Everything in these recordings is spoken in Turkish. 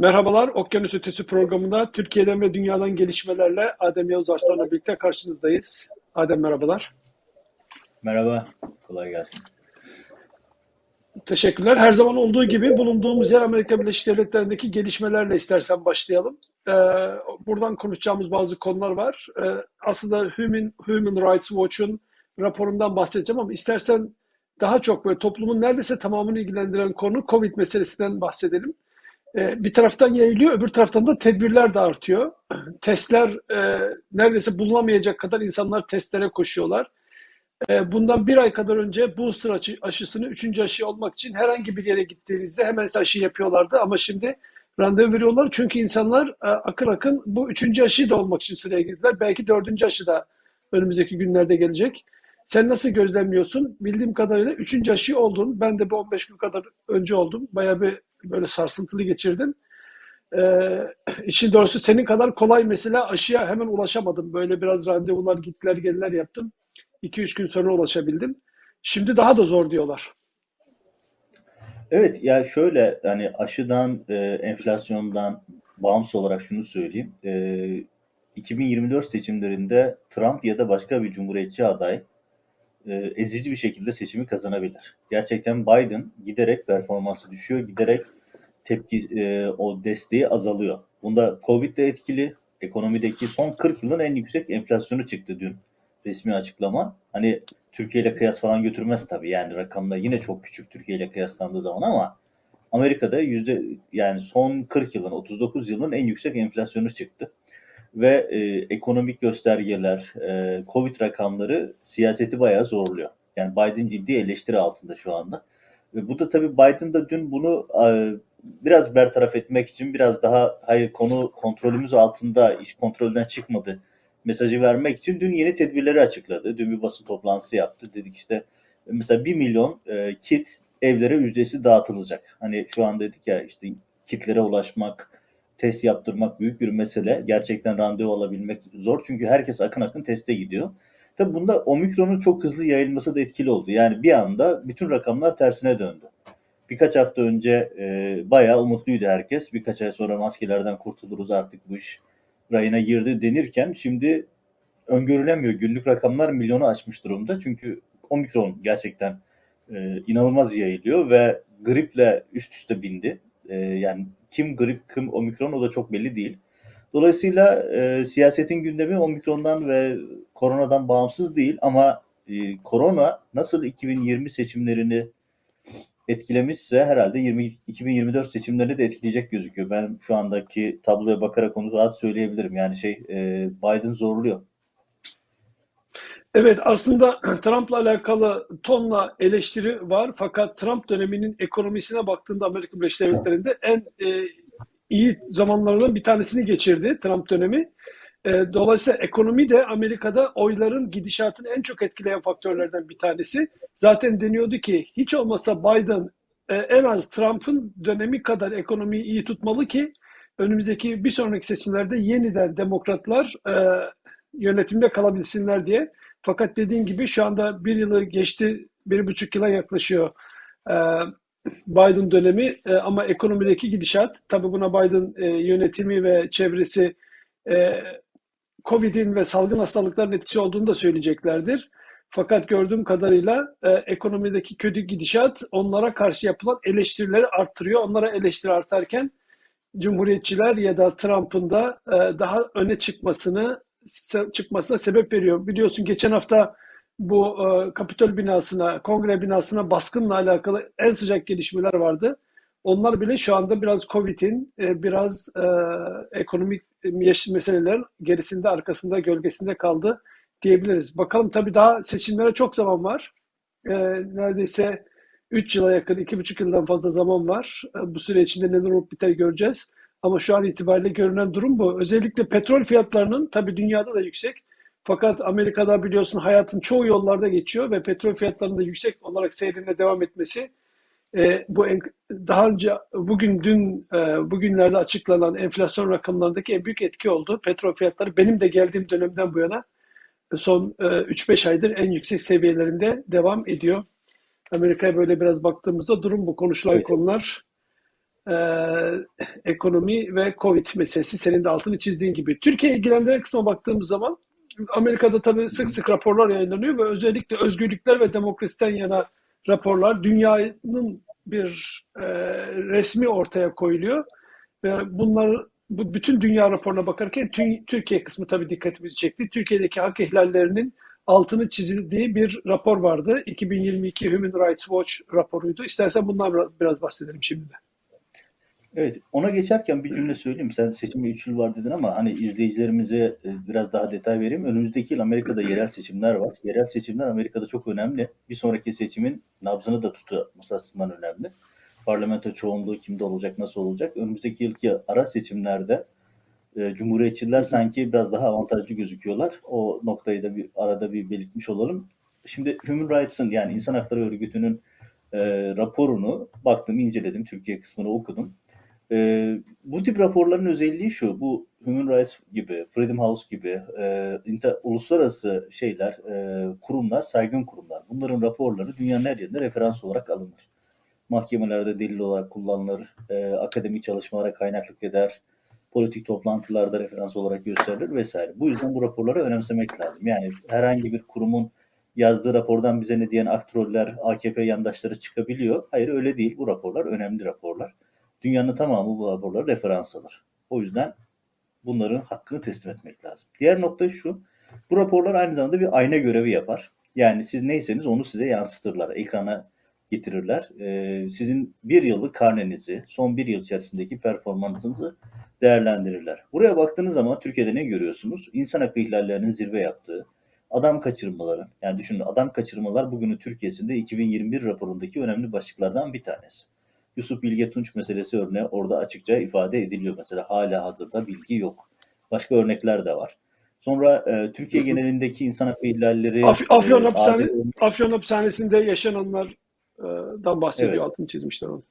Merhabalar, Okyanus Ötesi programında Türkiye'den ve dünyadan gelişmelerle Adem Yavuz Arslan'la birlikte karşınızdayız. Adem merhabalar. Merhaba, kolay gelsin. Teşekkürler. Her zaman olduğu gibi bulunduğumuz yer Amerika Birleşik Devletleri'ndeki gelişmelerle istersen başlayalım. Ee, buradan konuşacağımız bazı konular var. Ee, aslında Human, Human Rights Watch'un raporundan bahsedeceğim ama istersen daha çok böyle toplumun neredeyse tamamını ilgilendiren konu COVID meselesinden bahsedelim. Ee, bir taraftan yayılıyor, öbür taraftan da tedbirler de artıyor. Testler e, neredeyse bulunamayacak kadar insanlar testlere koşuyorlar. E, bundan bir ay kadar önce booster aşı, aşısını üçüncü aşı olmak için herhangi bir yere gittiğinizde hemen aşı yapıyorlardı. Ama şimdi randevu veriyorlar çünkü insanlar e, akın akın bu üçüncü aşıyı da olmak için sıraya girdiler. Belki dördüncü aşı da önümüzdeki günlerde gelecek. Sen nasıl gözlemliyorsun? Bildiğim kadarıyla üçüncü aşı oldun. Ben de bir 15 gün kadar önce oldum. Bayağı bir böyle sarsıntılı geçirdim. Ee, işin doğrusu senin kadar kolay mesela aşıya hemen ulaşamadım. Böyle biraz randevular gittiler geldiler yaptım. 2-3 gün sonra ulaşabildim. Şimdi daha da zor diyorlar. Evet ya şöyle yani aşıdan e, enflasyondan bağımsız olarak şunu söyleyeyim. E, 2024 seçimlerinde Trump ya da başka bir cumhuriyetçi aday e, ezici bir şekilde seçimi kazanabilir. Gerçekten Biden giderek performansı düşüyor, giderek tepki e, o desteği azalıyor. Bunda Covid de etkili. Ekonomideki son 40 yılın en yüksek enflasyonu çıktı dün resmi açıklama. Hani Türkiye ile kıyas falan götürmez tabii. Yani rakamlar yine çok küçük Türkiye ile kıyaslandığı zaman ama Amerika'da yüzde yani son 40 yılın 39 yılın en yüksek enflasyonu çıktı. Ve e, ekonomik göstergeler, e, Covid rakamları siyaseti bayağı zorluyor. Yani Biden ciddi eleştiri altında şu anda. Ve bu da tabii Biden da dün bunu e, biraz bertaraf etmek için biraz daha hayır konu kontrolümüz altında, iş kontrolden çıkmadı mesajı vermek için dün yeni tedbirleri açıkladı. Dün bir basın toplantısı yaptı. Dedik işte mesela 1 milyon e, kit evlere ücretsiz dağıtılacak. Hani şu an dedik ya işte kitlere ulaşmak, test yaptırmak büyük bir mesele. Gerçekten randevu alabilmek zor çünkü herkes akın akın teste gidiyor. Tabi bunda omikronun çok hızlı yayılması da etkili oldu. Yani bir anda bütün rakamlar tersine döndü. Birkaç hafta önce e, bayağı umutluydu herkes. Birkaç ay sonra maskelerden kurtuluruz artık bu iş rayına girdi denirken şimdi öngörülemiyor. Günlük rakamlar milyonu aşmış durumda. Çünkü omikron gerçekten e, inanılmaz yayılıyor ve griple üst üste bindi. E, yani kim grip kim omikron o da çok belli değil. Dolayısıyla e, siyasetin gündemi omikrondan ve koronadan bağımsız değil ama e, korona nasıl 2020 seçimlerini etkilemişse herhalde 20, 2024 seçimlerini de etkileyecek gözüküyor. Ben şu andaki tabloya bakarak onu rahat söyleyebilirim. Yani şey e, Biden zorluyor. Evet aslında Trump'la alakalı tonla eleştiri var fakat Trump döneminin ekonomisine baktığında Amerika Birleşik Devletleri'nde en e, iyi zamanlarından bir tanesini geçirdi Trump dönemi. E, dolayısıyla ekonomi de Amerika'da oyların gidişatını en çok etkileyen faktörlerden bir tanesi. Zaten deniyordu ki hiç olmasa Biden e, en az Trump'ın dönemi kadar ekonomiyi iyi tutmalı ki önümüzdeki bir sonraki seçimlerde yeniden demokratlar e, yönetimde kalabilsinler diye. Fakat dediğin gibi şu anda bir yılı geçti, bir buçuk yıla yaklaşıyor Biden dönemi ama ekonomideki gidişat, tabi buna Biden yönetimi ve çevresi Covid'in ve salgın hastalıkların etkisi olduğunu da söyleyeceklerdir. Fakat gördüğüm kadarıyla e, ekonomideki kötü gidişat onlara karşı yapılan eleştirileri arttırıyor. Onlara eleştiri artarken Cumhuriyetçiler ya da Trump'ın da e, daha öne çıkmasını çıkmasına sebep veriyor. Biliyorsun geçen hafta bu e, Kapitol binasına, Kongre binasına baskınla alakalı en sıcak gelişmeler vardı. Onlar bile şu anda biraz Covid'in, e, biraz e, ekonomik meselelerin gerisinde, arkasında, gölgesinde kaldı diyebiliriz. Bakalım tabii daha seçimlere çok zaman var. E, neredeyse 3 yıla yakın, 2,5 yıldan fazla zaman var. E, bu süre içinde neler olup biter göreceğiz. Ama şu an itibariyle görünen durum bu. Özellikle petrol fiyatlarının tabii dünyada da yüksek. Fakat Amerika'da biliyorsun hayatın çoğu yollarda geçiyor ve petrol fiyatlarının da yüksek olarak seyrine devam etmesi e, bu en, daha önce bugün dün e, bugünlerde açıklanan enflasyon rakamlarındaki en büyük etki oldu. Petrol fiyatları benim de geldiğim dönemden bu yana son e, 3-5 aydır en yüksek seviyelerinde devam ediyor. Amerika'ya böyle biraz baktığımızda durum bu konuşulan evet. konular e, ekonomi ve Covid meselesi senin de altını çizdiğin gibi. Türkiye ilgilendiren kısma baktığımız zaman Amerika'da tabii sık sık raporlar yayınlanıyor ve özellikle özgürlükler ve demokrasiden yana raporlar dünyanın bir e, resmi ortaya koyuluyor ve bunlar bu bütün dünya raporuna bakarken tü- Türkiye kısmı tabii dikkatimizi çekti. Türkiye'deki hak ihlallerinin altını çizildiği bir rapor vardı. 2022 Human Rights Watch raporuydu. İstersen bundan biraz, bahsedelim şimdi. Evet, ona geçerken bir cümle söyleyeyim. Sen seçime 3 yıl var dedin ama hani izleyicilerimize e, biraz daha detay vereyim. Önümüzdeki yıl Amerika'da yerel seçimler var. Yerel seçimler Amerika'da çok önemli. Bir sonraki seçimin nabzını da tutması açısından önemli. Parlamento çoğunluğu kimde olacak, nasıl olacak? Önümüzdeki yılki ara seçimlerde e, Cumhuriyetçiler sanki biraz daha avantajlı gözüküyorlar. O noktayı da bir arada bir belirtmiş olalım. Şimdi Human Rights'ın yani İnsan Hakları Örgütü'nün e, raporunu baktım, inceledim, Türkiye kısmını okudum. Ee, bu tip raporların özelliği şu, bu Human Rights gibi, Freedom House gibi e, inter, uluslararası şeyler, e, kurumlar, saygın kurumlar. Bunların raporları dünyanın her yerinde referans olarak alınır. Mahkemelerde delil olarak kullanılır, e, akademik çalışmalara kaynaklık eder, politik toplantılarda referans olarak gösterilir vesaire. Bu yüzden bu raporları önemsemek lazım. Yani herhangi bir kurumun yazdığı rapordan bize ne diyen aktroller, AKP yandaşları çıkabiliyor. Hayır öyle değil. Bu raporlar önemli raporlar. Dünyanın tamamı bu raporları referans alır. O yüzden bunların hakkını teslim etmek lazım. Diğer nokta şu, bu raporlar aynı zamanda bir ayna görevi yapar. Yani siz neyseniz onu size yansıtırlar, ekrana getirirler. Ee, sizin bir yıllık karnenizi, son bir yıl içerisindeki performansınızı değerlendirirler. Buraya baktığınız zaman Türkiye'de ne görüyorsunuz? İnsan hakkı ihlallerinin zirve yaptığı, adam kaçırmaları, yani düşünün adam kaçırmalar bugünün Türkiye'sinde 2021 raporundaki önemli başlıklardan bir tanesi. Yusuf Bilge Tunç meselesi örneği orada açıkça ifade ediliyor. Mesela hala hazırda bilgi yok. Başka örnekler de var. Sonra e, Türkiye genelindeki insan hakkı ihlalleri... Af- Afyon, e, hapishane, adil- Afyon hapishanesinde yaşananlardan bahsediyor, Evet. altını çizmişler onu.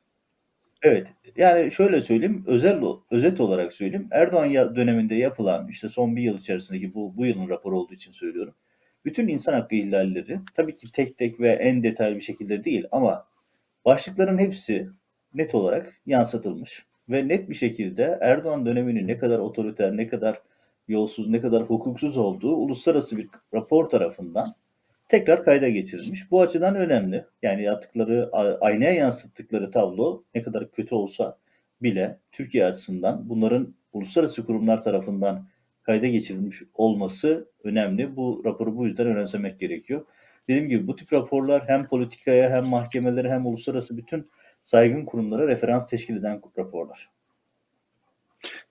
Evet. Yani şöyle söyleyeyim, özel özet olarak söyleyeyim. Erdoğan döneminde yapılan işte son bir yıl içerisindeki bu bu yılın raporu olduğu için söylüyorum. Bütün insan hakkı ihlalleri tabii ki tek tek ve en detaylı bir şekilde değil ama başlıkların hepsi net olarak yansıtılmış ve net bir şekilde Erdoğan döneminin ne kadar otoriter, ne kadar yolsuz, ne kadar hukuksuz olduğu uluslararası bir rapor tarafından tekrar kayda geçirilmiş. Bu açıdan önemli. Yani yaptıkları, aynaya yansıttıkları tablo ne kadar kötü olsa bile Türkiye açısından bunların uluslararası kurumlar tarafından kayda geçirilmiş olması önemli. Bu raporu bu yüzden önemsemek gerekiyor. Dediğim gibi bu tip raporlar hem politikaya hem mahkemelere hem uluslararası bütün saygın kurumlara referans teşkil eden raporlar.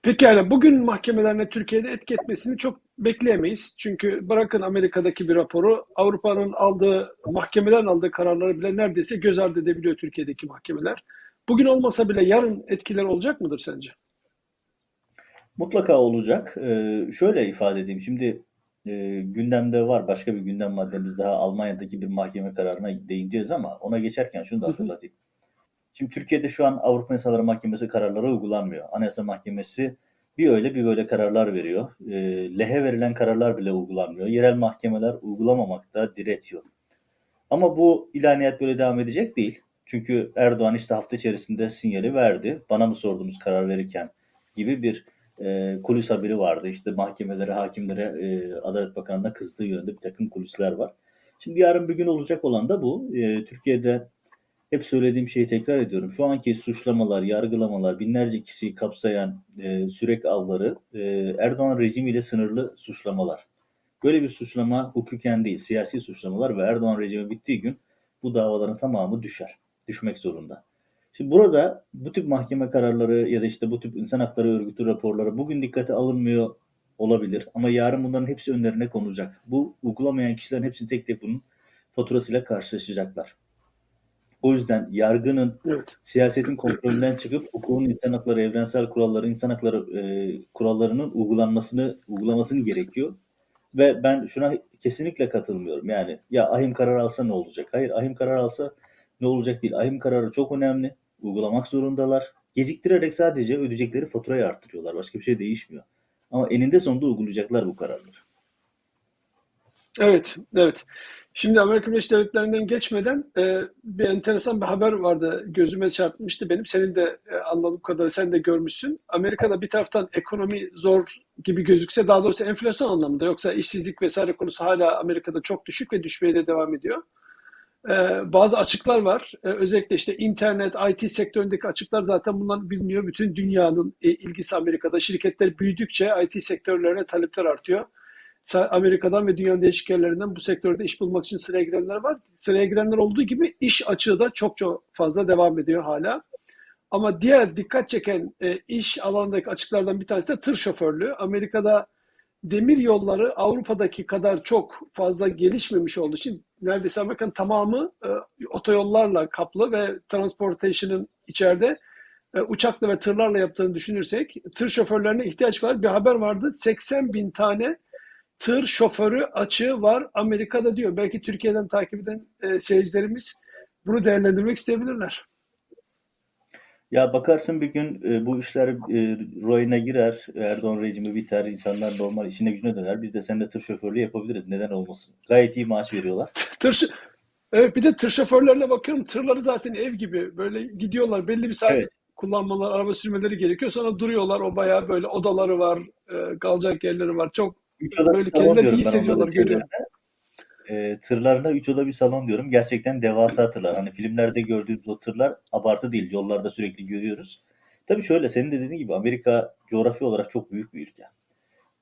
Peki yani bugün mahkemelerine Türkiye'de etki etmesini çok bekleyemeyiz. Çünkü bırakın Amerika'daki bir raporu, Avrupa'nın aldığı, mahkemelerin aldığı kararları bile neredeyse göz ardı edebiliyor Türkiye'deki mahkemeler. Bugün olmasa bile yarın etkiler olacak mıdır sence? Mutlaka olacak. Ee, şöyle ifade edeyim. Şimdi e, gündemde var başka bir gündem maddemiz daha Almanya'daki bir mahkeme kararına değineceğiz ama ona geçerken şunu da Hı hı. Şimdi Türkiye'de şu an Avrupa İnsanları Mahkemesi kararları uygulanmıyor. Anayasa Mahkemesi bir öyle bir böyle kararlar veriyor. E, lehe verilen kararlar bile uygulanmıyor. Yerel mahkemeler uygulamamakta diretiyor. Ama bu ilaniyet böyle devam edecek değil. Çünkü Erdoğan işte hafta içerisinde sinyali verdi. Bana mı sordunuz karar verirken gibi bir e, kulis haberi vardı. İşte mahkemelere, hakimlere, e, Adalet Bakanı'na kızdığı yönde bir takım kulisler var. Şimdi yarın bir gün olacak olan da bu. E, Türkiye'de hep söylediğim şeyi tekrar ediyorum. Şu anki suçlamalar, yargılamalar, binlerce kişiyi kapsayan e, sürek avları e, Erdoğan rejimiyle sınırlı suçlamalar. Böyle bir suçlama hukuken değil, siyasi suçlamalar ve Erdoğan rejimi bittiği gün bu davaların tamamı düşer. Düşmek zorunda. Şimdi burada bu tip mahkeme kararları ya da işte bu tip insan hakları örgütü raporları bugün dikkate alınmıyor olabilir ama yarın bunların hepsi önlerine konulacak. Bu uygulamayan kişilerin hepsi tek tek bunun faturasıyla karşılaşacaklar. O yüzden yargının Evet. siyasetin kontrolünden çıkıp hukukun insan hakları, evrensel kuralları, insan hakları e, kurallarının uygulanmasını uygulamasını gerekiyor. Ve ben şuna kesinlikle katılmıyorum. Yani ya ahim karar alsa ne olacak? Hayır, ahim karar alsa ne olacak değil. Ahim kararı çok önemli. Uygulamak zorundalar. Geciktirerek sadece ödeyecekleri faturayı arttırıyorlar. Başka bir şey değişmiyor. Ama eninde sonunda uygulayacaklar bu kararları. Evet, evet. Şimdi Amerika Birleşik Devletleri'nden geçmeden e, bir enteresan bir haber vardı. Gözüme çarpmıştı benim. Senin de e, anladığım kadarıyla sen de görmüşsün. Amerika'da bir taraftan ekonomi zor gibi gözükse daha doğrusu enflasyon anlamında yoksa işsizlik vesaire konusu hala Amerika'da çok düşük ve düşmeye de devam ediyor. E, bazı açıklar var. E, özellikle işte internet, IT sektöründeki açıklar zaten bunlar biliniyor. Bütün dünyanın e, ilgisi Amerika'da. Şirketler büyüdükçe IT sektörlerine talepler artıyor. Amerika'dan ve dünyanın değişik yerlerinden bu sektörde iş bulmak için sıraya girenler var. Sıraya girenler olduğu gibi iş açığı da çok çok fazla devam ediyor hala. Ama diğer dikkat çeken e, iş alanındaki açıklardan bir tanesi de tır şoförlüğü. Amerika'da demir yolları Avrupa'daki kadar çok fazla gelişmemiş olduğu için neredeyse Amerika'nın tamamı e, otoyollarla kaplı ve transportation'ın içeride e, uçakla ve tırlarla yaptığını düşünürsek tır şoförlerine ihtiyaç var. Bir haber vardı 80 bin tane tır şoförü açığı var Amerika'da diyor. Belki Türkiye'den takip eden e, seyircilerimiz bunu değerlendirmek isteyebilirler. Ya bakarsın bir gün e, bu işler e, royuna girer, Erdoğan rejimi biter, insanlar normal işine gücüne döner. Biz de seninle tır şoförlüğü yapabiliriz. Neden olmasın? Gayet iyi maaş veriyorlar. tır Evet bir de tır şoförlerine bakıyorum. Tırları zaten ev gibi. Böyle gidiyorlar belli bir saat evet. kullanmalar, araba sürmeleri gerekiyor. Sonra duruyorlar. O bayağı böyle odaları var, e, kalacak yerleri var. Çok 3 oda bir salon diyorum ben onların görüyorum. E, tırlarına 3 oda bir salon diyorum. Gerçekten devasa tırlar. Hani filmlerde gördüğümüz o tırlar abartı değil. Yollarda sürekli görüyoruz. Tabii şöyle senin de dediğin gibi Amerika coğrafi olarak çok büyük bir ülke.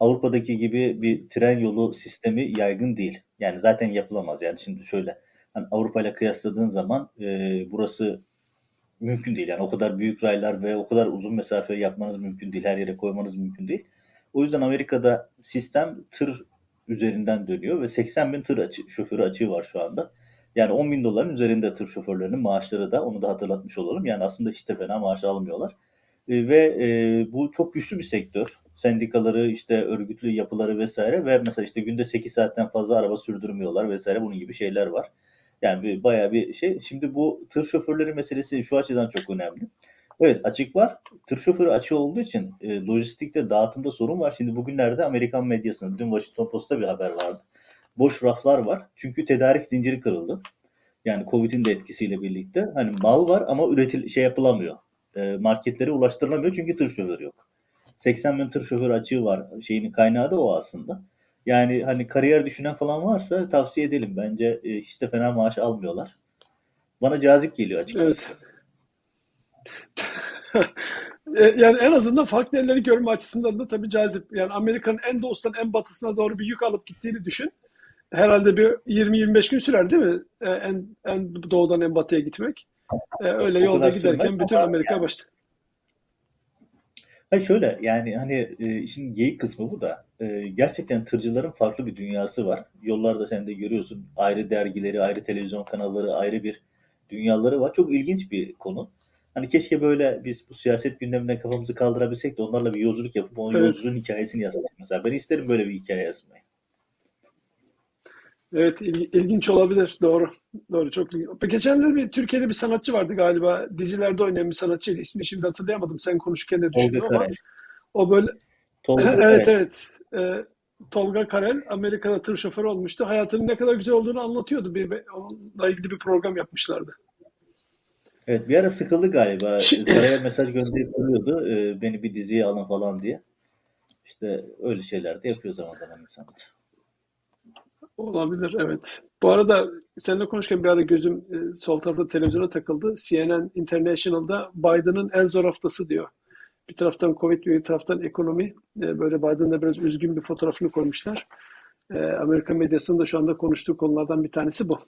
Avrupa'daki gibi bir tren yolu sistemi yaygın değil. Yani zaten yapılamaz. Yani şimdi şöyle hani Avrupa ile kıyasladığın zaman e, burası mümkün değil. Yani o kadar büyük raylar ve o kadar uzun mesafe yapmanız mümkün değil. Her yere koymanız mümkün değil. O yüzden Amerika'da sistem tır üzerinden dönüyor ve 80 bin tır açı, şoförü açığı var şu anda. Yani 10 bin doların üzerinde tır şoförlerinin maaşları da onu da hatırlatmış olalım. Yani aslında hiç de fena maaş almıyorlar. E, ve e, bu çok güçlü bir sektör. Sendikaları, işte örgütlü yapıları vesaire ve mesela işte günde 8 saatten fazla araba sürdürmüyorlar vesaire bunun gibi şeyler var. Yani bir, bayağı bir şey. Şimdi bu tır şoförleri meselesi şu açıdan çok önemli. Evet açık var. Tır şoförü açığı olduğu için e, lojistikte dağıtımda sorun var. Şimdi bugünlerde Amerikan medyasında dün Washington Post'ta bir haber vardı. Boş raflar var. Çünkü tedarik zinciri kırıldı. Yani Covid'in de etkisiyle birlikte. Hani mal var ama üretil şey yapılamıyor. E, marketlere ulaştırılamıyor çünkü tır şoförü yok. 80 bin tır şoförü açığı var. Şeyinin kaynağı da o aslında. Yani hani kariyer düşünen falan varsa tavsiye edelim. Bence e, hiç de fena maaş almıyorlar. Bana cazip geliyor açıkçası. Evet. E, yani en azından farklı yerleri görme açısından da tabii cazip. Yani Amerika'nın en doğusundan en batısına doğru bir yük alıp gittiğini düşün. Herhalde bir 20-25 gün sürer değil mi? E, en, en doğudan en batıya gitmek. E, öyle yolda giderken bütün Amerika başta. Hayır şöyle yani hani e, işin geyik kısmı bu da e, gerçekten tırcıların farklı bir dünyası var. Yollarda sen de görüyorsun ayrı dergileri, ayrı televizyon kanalları, ayrı bir dünyaları var. Çok ilginç bir konu. Hani keşke böyle biz bu siyaset gündemine kafamızı kaldırabilsek de onlarla bir yolculuk yapıp o evet. yolculuğun hikayesini yazsak mesela. Ben isterim böyle bir hikaye yazmayı. Evet ilginç olabilir. Doğru. Doğru çok ilginç. Geçen de bir Türkiye'de bir sanatçı vardı galiba. Dizilerde oynayan bir sanatçıydı. İsmini şimdi hatırlayamadım. Sen konuşurken de düşündüm ama Karel. o böyle Tolga evet Karel. evet. Ee, Tolga Karel Amerika'da tır şoförü olmuştu. Hayatının ne kadar güzel olduğunu anlatıyordu. Bir, onunla ilgili bir program yapmışlardı. Evet bir ara sıkıldı galiba. Saraya mesaj gönderip duruyordu. E, beni bir diziye alın falan diye. İşte öyle şeyler de yapıyor zaman zaman insanlar. Olabilir evet. Bu arada seninle konuşurken bir ara gözüm e, sol tarafta televizyona takıldı. CNN International'da Biden'ın en zor haftası diyor. Bir taraftan Covid bir taraftan ekonomi. E, böyle Biden'da biraz üzgün bir fotoğrafını koymuşlar. E, Amerika medyasının da şu anda konuştuğu konulardan bir tanesi bu.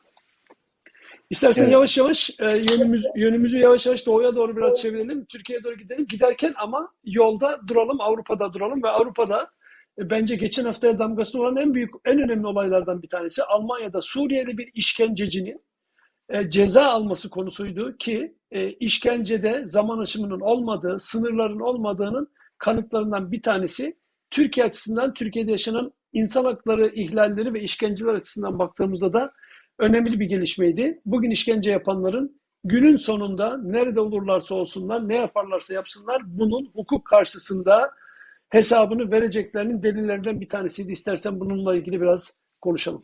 İstersen evet. yavaş yavaş e, yönümüz, yönümüzü yavaş yavaş doğuya doğru biraz çevirelim. Türkiye'ye doğru gidelim. Giderken ama yolda duralım, Avrupa'da duralım ve Avrupa'da e, bence geçen haftaya damgasını olan en büyük, en önemli olaylardan bir tanesi Almanya'da Suriyeli bir işkencecinin e, ceza alması konusuydu ki e, işkencede zaman aşımının olmadığı, sınırların olmadığının kanıtlarından bir tanesi Türkiye açısından Türkiye'de yaşanan insan hakları ihlalleri ve işkenceler açısından baktığımızda da önemli bir gelişmeydi. Bugün işkence yapanların günün sonunda nerede olurlarsa olsunlar, ne yaparlarsa yapsınlar bunun hukuk karşısında hesabını vereceklerinin delillerinden bir tanesiydi. İstersen bununla ilgili biraz konuşalım.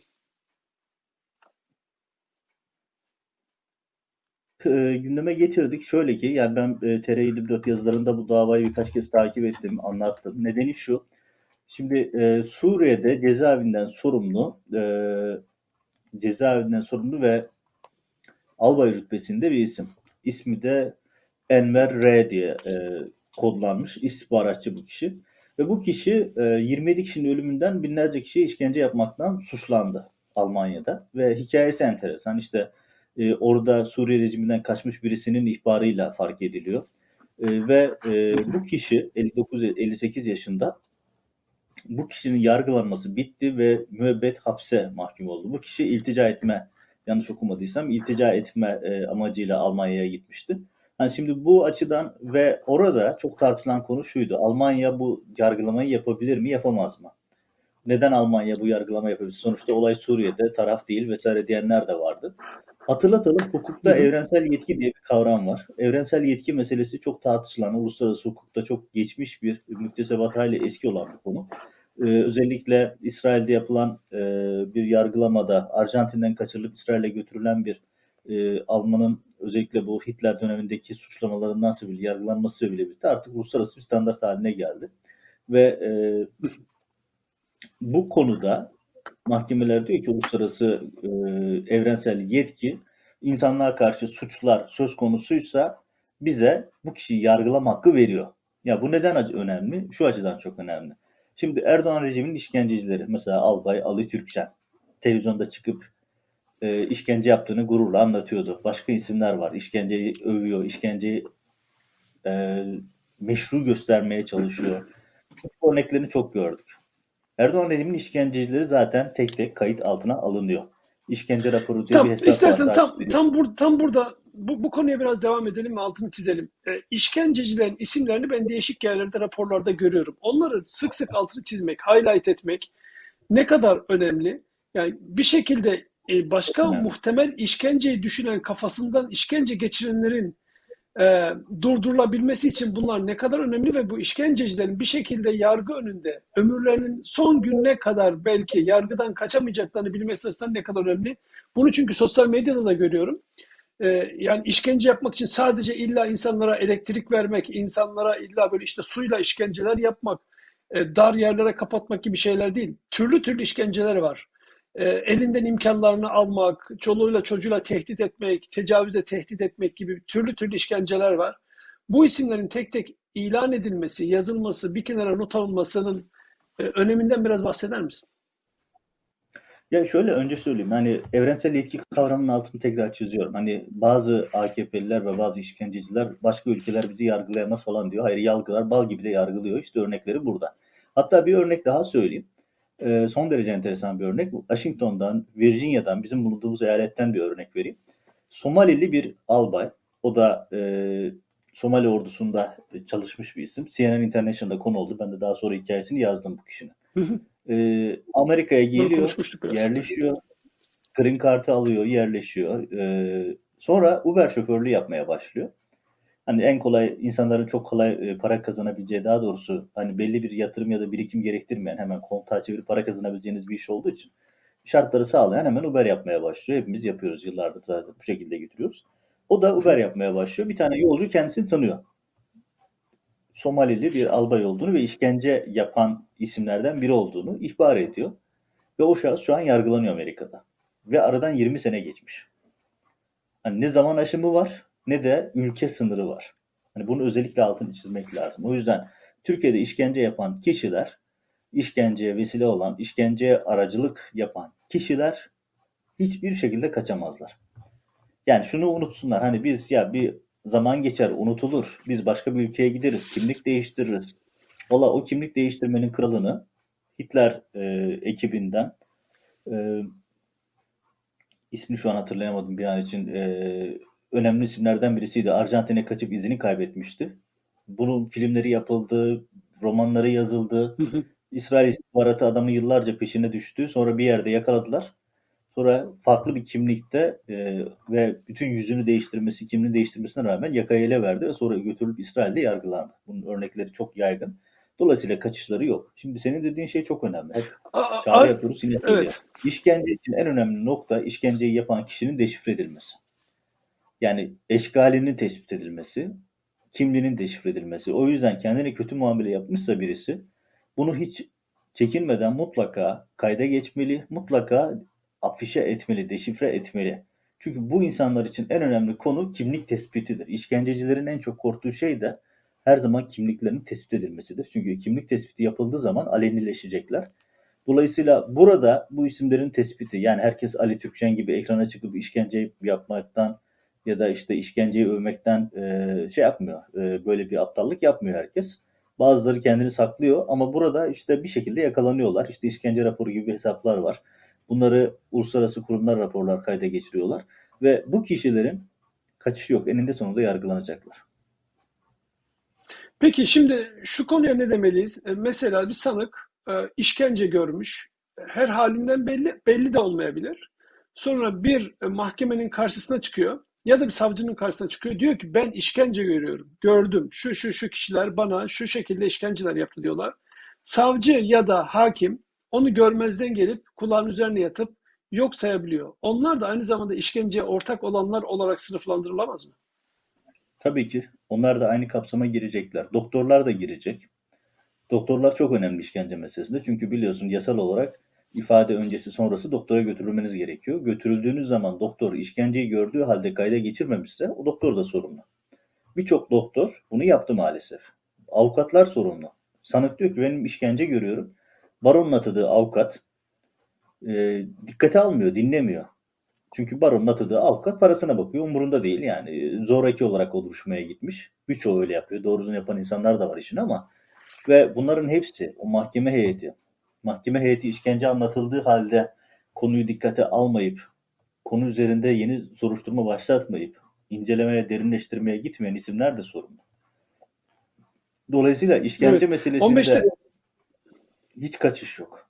e, gündeme getirdik. Şöyle ki yani ben e, TR24 yazılarında bu davayı birkaç kez takip ettim, anlattım. Nedeni şu. Şimdi e, Suriye'de cezaevinden sorumlu e, cezaevinden sorumlu ve albay rütbesinde bir isim. İsmi de Enver R diye e, kodlanmış. İstihbaratçı bu kişi. Ve bu kişi e, 27 kişinin ölümünden binlerce kişiye işkence yapmaktan suçlandı Almanya'da. Ve hikayesi enteresan. İşte e, orada Suriye rejiminden kaçmış birisinin ihbarıyla fark ediliyor. E, ve e, bu kişi 59-58 yaşında bu kişinin yargılanması bitti ve müebbet hapse mahkum oldu. Bu kişi iltica etme, yanlış okumadıysam iltica etme e, amacıyla Almanya'ya gitmişti. Yani şimdi bu açıdan ve orada çok tartışılan konu şuydu. Almanya bu yargılamayı yapabilir mi, yapamaz mı? Neden Almanya bu yargılama yapabilir? Sonuçta olay Suriye'de taraf değil vesaire diyenler de vardı. Hatırlatalım hukukta Hı hı. evrensel yetki diye bir kavram var. Evrensel yetki meselesi çok tartışılan, uluslararası hukukta çok geçmiş bir müktesebat hali eski olan bir konu. Ee, özellikle İsrail'de yapılan e, bir yargılamada Arjantin'den kaçırılıp İsrail'e götürülen bir e, Alman'ın özellikle bu Hitler dönemindeki suçlamalarından sebebiyle yargılanması sebebiyle birlikte artık uluslararası bir standart haline geldi. Ve e, bu konuda mahkemeler diyor ki uluslararası evrensel yetki insanlığa karşı suçlar söz konusuysa bize bu kişiyi yargılama hakkı veriyor. Ya bu neden önemli? Şu açıdan çok önemli. Şimdi Erdoğan rejiminin işkencecileri mesela Albay Ali Türkçen televizyonda çıkıp e, işkence yaptığını gururla anlatıyordu. Başka isimler var. İşkenceyi övüyor, işkenceyi e, meşru göstermeye çalışıyor. Bu örneklerini çok gördük. Erdoğan rejiminin işkencecileri zaten tek tek kayıt altına alınıyor. İşkence raporu diye Tam, bir hesap istersen var. tam, tam, bur, tam burada bu, bu konuya biraz devam edelim ve altını çizelim. E, işkencecilerin isimlerini ben değişik yerlerde raporlarda görüyorum. Onları sık sık altını çizmek, highlight etmek ne kadar önemli. Yani bir şekilde e, başka Önemli. muhtemel işkenceyi düşünen kafasından işkence geçirenlerin e, durdurulabilmesi için bunlar ne kadar önemli ve bu işkencecilerin bir şekilde yargı önünde ömürlerinin son gününe kadar belki yargıdan kaçamayacaklarını bilmesi açısından ne kadar önemli. Bunu çünkü sosyal medyada da görüyorum. E, yani işkence yapmak için sadece illa insanlara elektrik vermek, insanlara illa böyle işte suyla işkenceler yapmak, e, dar yerlere kapatmak gibi şeyler değil. Türlü türlü işkenceler var e, elinden imkanlarını almak, çoluğuyla çocuğuyla tehdit etmek, tecavüzle tehdit etmek gibi türlü türlü işkenceler var. Bu isimlerin tek tek ilan edilmesi, yazılması, bir kenara not alınmasının e, öneminden biraz bahseder misin? Ya şöyle önce söyleyeyim. Hani evrensel yetki kavramının altını tekrar çiziyorum. Hani bazı AKP'liler ve bazı işkenceciler başka ülkeler bizi yargılayamaz falan diyor. Hayır yargılar bal gibi de yargılıyor. İşte örnekleri burada. Hatta bir örnek daha söyleyeyim. Ee, son derece enteresan bir örnek. Washington'dan, Virginia'dan, bizim bulunduğumuz eyaletten bir örnek vereyim. Somalili bir albay. O da e, Somali ordusunda çalışmış bir isim. CNN International'da konu oldu. Ben de daha sonra hikayesini yazdım bu kişinin. Ee, Amerika'ya geliyor, yerleşiyor, green kartı alıyor, yerleşiyor. Ee, sonra Uber şoförlüğü yapmaya başlıyor. Hani en kolay insanların çok kolay e, para kazanabileceği daha doğrusu hani belli bir yatırım ya da birikim gerektirmeyen hemen kontağa çevirip para kazanabileceğiniz bir iş olduğu için şartları sağlayan hemen Uber yapmaya başlıyor. Hepimiz yapıyoruz yıllardır zaten bu şekilde getiriyoruz. O da Uber yapmaya başlıyor. Bir tane yolcu kendisini tanıyor. Somalili bir albay olduğunu ve işkence yapan isimlerden biri olduğunu ihbar ediyor. Ve o şahıs şu an yargılanıyor Amerika'da. Ve aradan 20 sene geçmiş. Hani ne zaman aşımı var ne de ülke sınırı var. Hani bunu özellikle altını çizmek lazım. O yüzden Türkiye'de işkence yapan kişiler, işkenceye vesile olan, işkenceye aracılık yapan kişiler hiçbir şekilde kaçamazlar. Yani şunu unutsunlar. Hani biz ya bir zaman geçer, unutulur. Biz başka bir ülkeye gideriz, kimlik değiştiririz. Valla o kimlik değiştirmenin kralını Hitler e, ekibinden e, ismini şu an hatırlayamadım bir an için e, önemli isimlerden birisiydi. Arjantin'e kaçıp izini kaybetmişti. Bunun filmleri yapıldı, romanları yazıldı. İsrail istihbaratı adamı yıllarca peşine düştü. Sonra bir yerde yakaladılar. Sonra farklı bir kimlikte e, ve bütün yüzünü değiştirmesi, kimliğini değiştirmesine rağmen yakayı ele verdi ve sonra götürülüp İsrail'de yargılandı. Bunun örnekleri çok yaygın. Dolayısıyla kaçışları yok. Şimdi senin dediğin şey çok önemli. Hep çağrı yapıyoruz yine evet. İşkence için en önemli nokta işkenceyi yapan kişinin deşifre edilmesi. Yani eşgalinin tespit edilmesi, kimliğinin deşifre edilmesi. O yüzden kendine kötü muamele yapmışsa birisi bunu hiç çekinmeden mutlaka kayda geçmeli, mutlaka afişe etmeli, deşifre etmeli. Çünkü bu insanlar için en önemli konu kimlik tespitidir. İşkencecilerin en çok korktuğu şey de her zaman kimliklerinin tespit edilmesidir. Çünkü kimlik tespiti yapıldığı zaman alenileşecekler. Dolayısıyla burada bu isimlerin tespiti yani herkes Ali Türkçen gibi ekrana çıkıp işkence yapmaktan ya da işte işkenceyi övmekten e, şey yapmıyor. E, böyle bir aptallık yapmıyor herkes. Bazıları kendini saklıyor ama burada işte bir şekilde yakalanıyorlar. İşte işkence raporu gibi hesaplar var. Bunları uluslararası kurumlar raporlar kayda geçiriyorlar. Ve bu kişilerin kaçışı yok. Eninde sonunda yargılanacaklar. Peki şimdi şu konuya ne demeliyiz? E, mesela bir sanık e, işkence görmüş. Her halinden belli, belli de olmayabilir. Sonra bir e, mahkemenin karşısına çıkıyor ya da bir savcının karşısına çıkıyor. Diyor ki ben işkence görüyorum. Gördüm. Şu şu şu kişiler bana şu şekilde işkenceler yaptı diyorlar. Savcı ya da hakim onu görmezden gelip kulağın üzerine yatıp yok sayabiliyor. Onlar da aynı zamanda işkenceye ortak olanlar olarak sınıflandırılamaz mı? Tabii ki. Onlar da aynı kapsama girecekler. Doktorlar da girecek. Doktorlar çok önemli işkence meselesinde. Çünkü biliyorsun yasal olarak ifade öncesi sonrası doktora götürülmeniz gerekiyor. Götürüldüğünüz zaman doktor işkenceyi gördüğü halde kayda geçirmemişse o doktor da sorumlu. Birçok doktor bunu yaptı maalesef. Avukatlar sorumlu. Sanık diyor ki benim işkence görüyorum. Baronun atadığı avukat e, dikkate almıyor, dinlemiyor. Çünkü baronun atadığı avukat parasına bakıyor. Umurunda değil yani. Zoraki olarak o duruşmaya gitmiş. Birçoğu öyle yapıyor. Doğrusunu yapan insanlar da var işin ama ve bunların hepsi o mahkeme heyeti mahkeme heyeti işkence anlatıldığı halde konuyu dikkate almayıp konu üzerinde yeni soruşturma başlatmayıp incelemeye, derinleştirmeye gitmeyen isimler de sorumlu. Dolayısıyla işkence Evet. meselesinde 15'te hiç kaçış yok.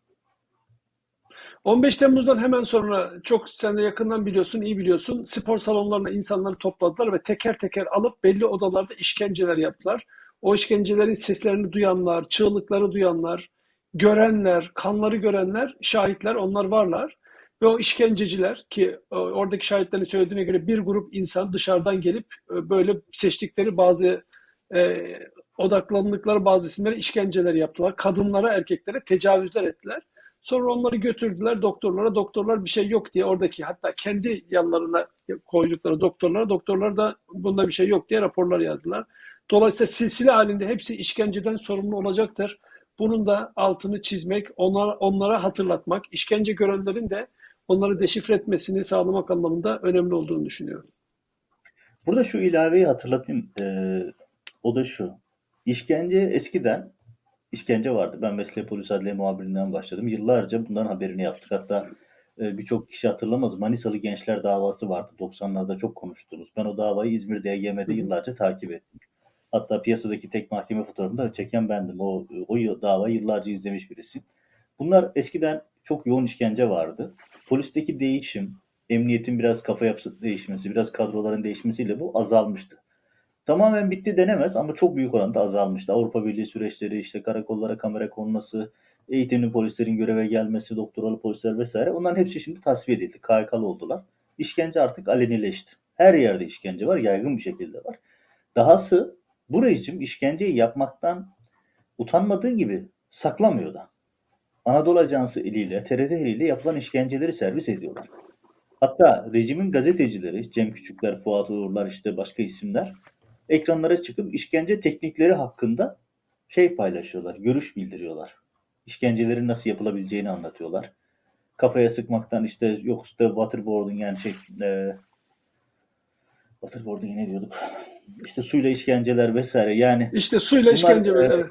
15 Temmuz'dan hemen sonra çok sen de yakından biliyorsun, iyi biliyorsun. Spor salonlarına insanları topladılar ve teker teker alıp belli odalarda işkenceler yaptılar. O işkencelerin seslerini duyanlar, çığlıkları duyanlar, görenler, kanları görenler, şahitler onlar varlar. Ve o işkenceciler ki e, oradaki şahitlerin söylediğine göre bir grup insan dışarıdan gelip e, böyle seçtikleri bazı e, odaklandıkları bazı isimlere işkenceler yaptılar. Kadınlara, erkeklere tecavüzler ettiler. Sonra onları götürdüler doktorlara. Doktorlar bir şey yok diye oradaki hatta kendi yanlarına koydukları doktorlara doktorlar da bunda bir şey yok diye raporlar yazdılar. Dolayısıyla silsile halinde hepsi işkenceden sorumlu olacaktır. Bunun da altını çizmek, onlara, onlara hatırlatmak, işkence görenlerin de onları deşifre etmesini sağlamak anlamında önemli olduğunu düşünüyorum. Burada şu ilaveyi hatırlatayım. Ee, o da şu. İşkence eskiden işkence vardı. Ben Mesleği Polis Adliye muhabirinden başladım. Yıllarca bunların haberini yaptık. Hatta e, birçok kişi hatırlamaz. Manisalı Gençler davası vardı. 90'larda çok konuştunuz. Ben o davayı İzmir'de YGM'de yıllarca takip ettim. Hatta piyasadaki tek mahkeme fotoğrafını da çeken bendim. O, o davayı yıllarca izlemiş birisi. Bunlar eskiden çok yoğun işkence vardı. Polisteki değişim, emniyetin biraz kafa yapısı değişmesi, biraz kadroların değişmesiyle bu azalmıştı. Tamamen bitti denemez ama çok büyük oranda azalmıştı. Avrupa Birliği süreçleri, işte karakollara kamera konması, eğitimli polislerin göreve gelmesi, doktoralı polisler vesaire. Onların hepsi şimdi tasfiye edildi. KHK'lı oldular. İşkence artık alenileşti. Her yerde işkence var, yaygın bir şekilde var. Dahası bu rejim işkenceyi yapmaktan utanmadığı gibi saklamıyor da. Anadolu Ajansı eliyle, TRT eliyle yapılan işkenceleri servis ediyorlar. Hatta rejimin gazetecileri, Cem Küçükler, Fuat Uğurlar, işte başka isimler ekranlara çıkıp işkence teknikleri hakkında şey paylaşıyorlar, görüş bildiriyorlar. İşkencelerin nasıl yapılabileceğini anlatıyorlar. Kafaya sıkmaktan işte yok işte waterboarding yani şey e, waterboarding ne diyorduk? İşte suyla işkenceler vesaire yani İşte suyla bunlar işkence e, böyle. evet.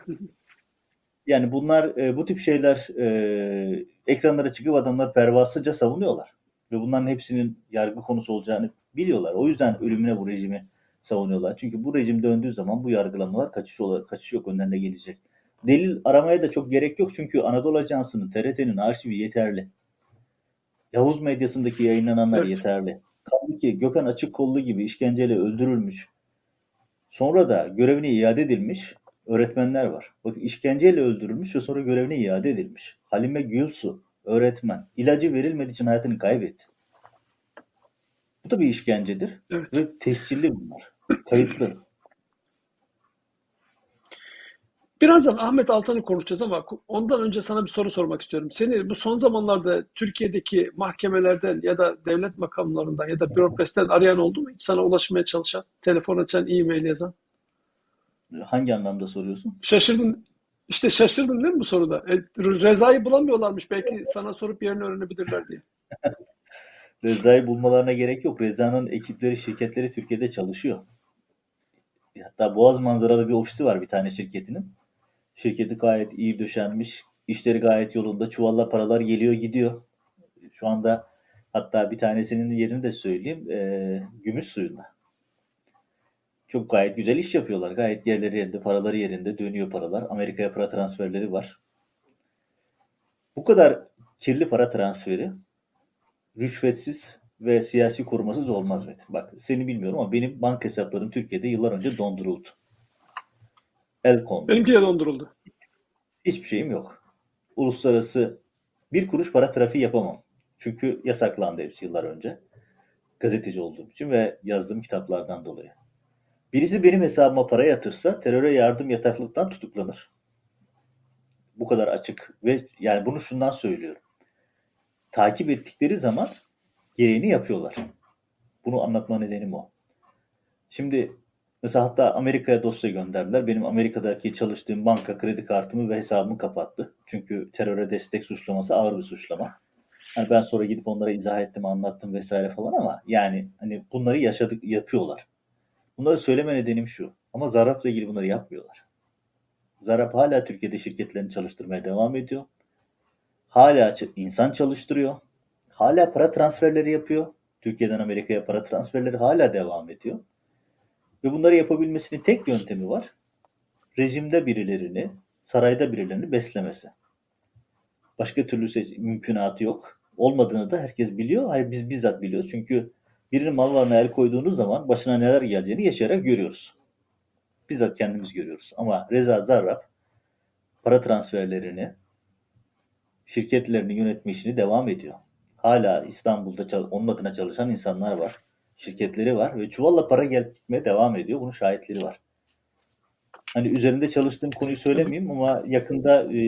yani bunlar e, bu tip şeyler e, ekranlara çıkıp adamlar pervasızca savunuyorlar. Ve bunların hepsinin yargı konusu olacağını biliyorlar. O yüzden ölümüne bu rejimi savunuyorlar. Çünkü bu rejim döndüğü zaman bu yargılamalar kaçış, olarak, kaçış yok önlerine gelecek. Delil aramaya da çok gerek yok çünkü Anadolu Ajansı'nın, TRT'nin arşivi yeterli. Yavuz medyasındaki yayınlananlar Evet. yeterli. Kaldı ki Gökhan Açıkkollu gibi işkenceyle öldürülmüş, sonra da görevine iade edilmiş öğretmenler var. Bakın işkenceyle öldürülmüş ve sonra görevine iade edilmiş. Halime Gülsu, öğretmen. ilacı verilmediği için hayatını kaybetti. Bu da bir işkencedir Evet. ve tescilli bunlar. Kayıtlı. Birazdan Ahmet Altan'ı konuşacağız ama ondan önce sana bir soru sormak istiyorum. Seni bu son zamanlarda Türkiye'deki mahkemelerden ya da devlet makamlarından ya da bürokrasiden arayan oldu mu? Hiç sana ulaşmaya çalışan, telefon açan, e-mail yazan? Hangi anlamda soruyorsun? Şaşırdın. İşte şaşırdın değil mi bu soruda? E, Reza'yı bulamıyorlarmış. Belki sana sorup yerini öğrenebilirler diye. Reza'yı bulmalarına gerek yok. Reza'nın ekipleri, şirketleri Türkiye'de çalışıyor. Hatta Boğaz manzaralı bir ofisi var bir tane şirketinin. Şirketi gayet iyi döşenmiş. İşleri gayet yolunda. Çuvalla paralar geliyor gidiyor. Şu anda hatta bir tanesinin yerini de söyleyeyim. E, gümüş suyunda. Çok gayet güzel iş yapıyorlar. Gayet yerleri yerinde, paraları yerinde. Dönüyor paralar. Amerika'ya para transferleri var. Bu kadar kirli para transferi rüşvetsiz ve siyasi korumasız olmaz Metin. Bak seni bilmiyorum ama benim banka hesaplarım Türkiye'de yıllar önce donduruldu. El kondu. Benimki de donduruldu. Hiçbir şeyim yok. Uluslararası bir kuruş para trafiği yapamam. Çünkü yasaklandı hepsi yıllar önce. Gazeteci olduğum için ve yazdığım kitaplardan dolayı. Birisi benim hesabıma para yatırsa teröre yardım yataklıktan tutuklanır. Bu kadar açık ve yani bunu şundan söylüyorum. Takip ettikleri zaman gereğini yapıyorlar. Bunu anlatma nedenim o. Şimdi mesela hatta Amerika'ya dosya gönderdiler. Benim Amerika'daki çalıştığım banka kredi kartımı ve hesabımı kapattı. Çünkü teröre destek suçlaması ağır bir suçlama. Hani ben sonra gidip onlara izah ettim, anlattım vesaire falan ama yani hani bunları yaşadık, yapıyorlar. Bunları söyleme nedenim şu. Ama Zarrab'la ilgili bunları yapmıyorlar. Zarrab hala Türkiye'de şirketlerini çalıştırmaya devam ediyor. Hala insan çalıştırıyor. Hala para transferleri yapıyor. Türkiye'den Amerika'ya para transferleri hala devam ediyor. Ve bunları yapabilmesinin tek yöntemi var. Rejimde birilerini, sarayda birilerini beslemesi. Başka türlü seç- mümkünatı yok. Olmadığını da herkes biliyor. Hayır biz bizzat biliyoruz. Çünkü birinin mal varlığına el koyduğunuz zaman başına neler geleceğini yaşayarak görüyoruz. Bizzat kendimiz görüyoruz. Ama Reza Zarrab para transferlerini, şirketlerini yönetme işini devam ediyor. Hala İstanbul'da onun adına çalışan insanlar var. Şirketleri var ve çuvalla para gelip gitmeye devam ediyor. Bunun şahitleri var. Hani üzerinde çalıştığım konuyu söylemeyeyim ama yakında e,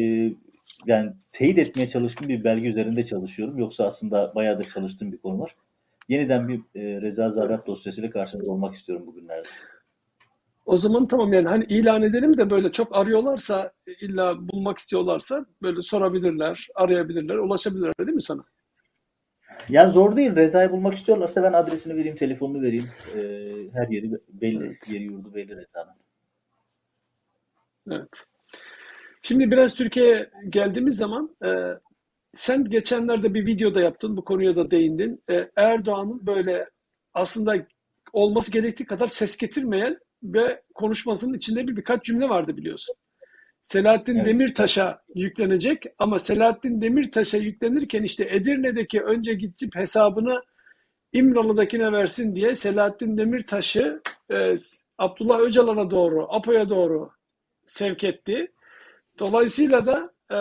yani teyit etmeye çalıştığım bir belge üzerinde çalışıyorum. Yoksa aslında bayağıdır çalıştığım bir konu var. Yeniden bir e, Reza Zarrab dosyasıyla karşınızda olmak istiyorum bugünlerde. O zaman tamam yani hani ilan edelim de böyle çok arıyorlarsa illa bulmak istiyorlarsa böyle sorabilirler, arayabilirler, ulaşabilirler değil mi sana? Yani zor değil. Reza'yı bulmak istiyorlarsa ben adresini vereyim, telefonunu vereyim. E, her yeri belli, Evet. yeri yurdu belli Reza'nın. Evet. Şimdi biraz Türkiye'ye geldiğimiz zaman e, sen geçenlerde bir videoda yaptın, bu konuya da değindin. E, Erdoğan'ın böyle aslında olması gerektiği kadar ses getirmeyen ve konuşmasının içinde bir birkaç cümle vardı biliyorsun. Selahattin Evet. Demirtaş'a yüklenecek ama Selahattin Demirtaş'a yüklenirken işte Edirne'deki önce gidip hesabını İmralı'dakine versin diye Selahattin Demirtaş'ı e, Abdullah Öcalan'a doğru, APO'ya doğru sevk etti. Dolayısıyla da e,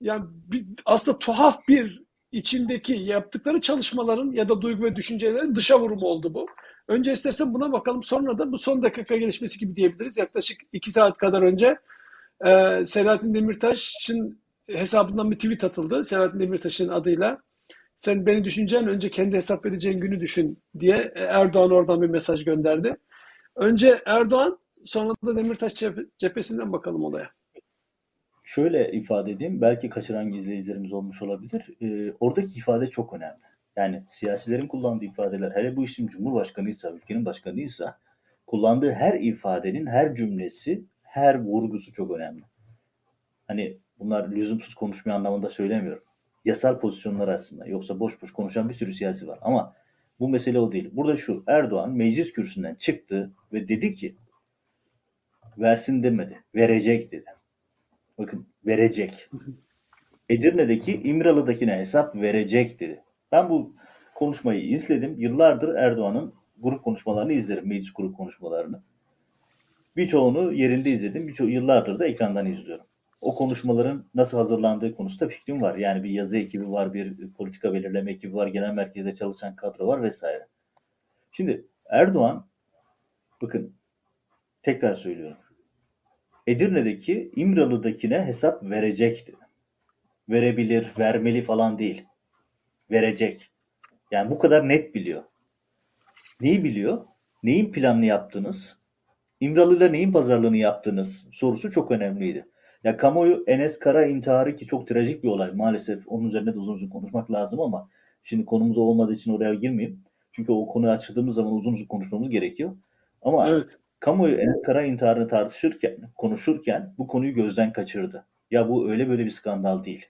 yani bir, aslında tuhaf bir içindeki yaptıkları çalışmaların ya da duygu ve düşüncelerin dışa vurumu oldu bu. Önce istersen buna bakalım. Sonra da bu son dakika gelişmesi gibi diyebiliriz. Yaklaşık iki saat kadar önce e, Selahattin Demirtaş'ın hesabından bir tweet atıldı. Selahattin Demirtaş'ın adıyla. Sen beni düşüneceğin önce kendi hesap vereceğin günü düşün diye Erdoğan oradan bir mesaj gönderdi. Önce Erdoğan sonra da Demirtaş cephe- cephesinden bakalım olaya. Şöyle ifade edeyim, belki kaçıran izleyicilerimiz olmuş olabilir. Ee, oradaki ifade çok önemli. Yani siyasilerin kullandığı ifadeler, hele bu işin cumhurbaşkanıysa, ülkenin başkanıysa, kullandığı her ifadenin her cümlesi, her vurgusu çok önemli. Hani bunlar lüzumsuz konuşma anlamında söylemiyorum. Yasal pozisyonlar aslında. Yoksa boş boş konuşan bir sürü siyasi var. Ama bu mesele o değil. Burada şu, Erdoğan meclis kürsüsünden çıktı ve dedi ki, versin demedi, verecek dedi. Bakın verecek. Edirne'deki İmralı'dakine hesap verecek dedi. Ben bu konuşmayı izledim. Yıllardır Erdoğan'ın grup konuşmalarını izlerim. Meclis grup konuşmalarını. Birçoğunu yerinde izledim. Birçoğu yıllardır da ekrandan izliyorum. O konuşmaların nasıl hazırlandığı konusunda fikrim var. Yani bir yazı ekibi var, bir politika belirleme ekibi var, genel merkezde çalışan kadro var vesaire. Şimdi Erdoğan bakın tekrar söylüyorum. Edirne'deki İmralı'dakine hesap verecekti. Verebilir, vermeli falan değil. Verecek. Yani bu kadar net biliyor. Neyi biliyor? Neyin planını yaptınız? İmralı'yla neyin pazarlığını yaptınız? Sorusu çok önemliydi. Ya kamuoyu Enes Kara intiharı ki çok trajik bir olay maalesef. Onun üzerine de uzun uzun konuşmak lazım ama şimdi konumuz olmadığı için oraya girmeyeyim. Çünkü o konuyu açtığımız zaman uzun uzun konuşmamız gerekiyor. Ama Evet. kamuoyu Enes Kara intiharını tartışırken, konuşurken bu konuyu gözden kaçırdı. Ya bu öyle böyle bir skandal değil.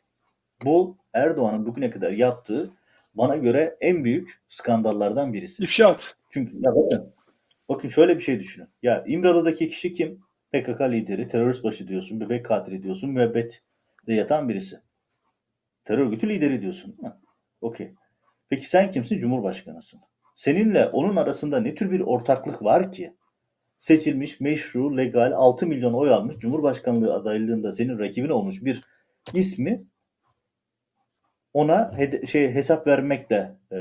Bu Erdoğan'ın bugüne kadar yaptığı bana göre en büyük skandallardan birisi. İfşaat. Çünkü ya bakın, bakın şöyle bir şey düşünün. Ya İmralı'daki kişi kim? PKK lideri, terörist başı diyorsun, bebek katili diyorsun, müebbet yatan birisi. Terör örgütü lideri diyorsun. Okey. Peki sen kimsin? Cumhurbaşkanısın. Seninle onun arasında ne tür bir ortaklık var ki? Seçilmiş, meşru, legal, 6 milyon oy almış, Cumhurbaşkanlığı adaylığında senin rakibin olmuş bir ismi ona şey hesap vermekle e,